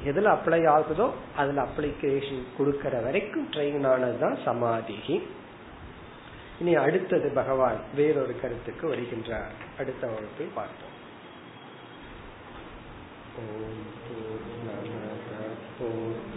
எதுல அப்ளை ஆகுதோ அதுல அப்ளிகேஷன் கொடுக்கற வரைக்கும் ட்ரெயின் ஆனதுதான் சமாதிகி இனி அடுத்தது பகவான் வேறொரு கருத்துக்கு வருகின்றார். அடுத்த வகுப்பில் பார்ப்போம். ஓம் பூர்ணமத பூர்ணமிதம்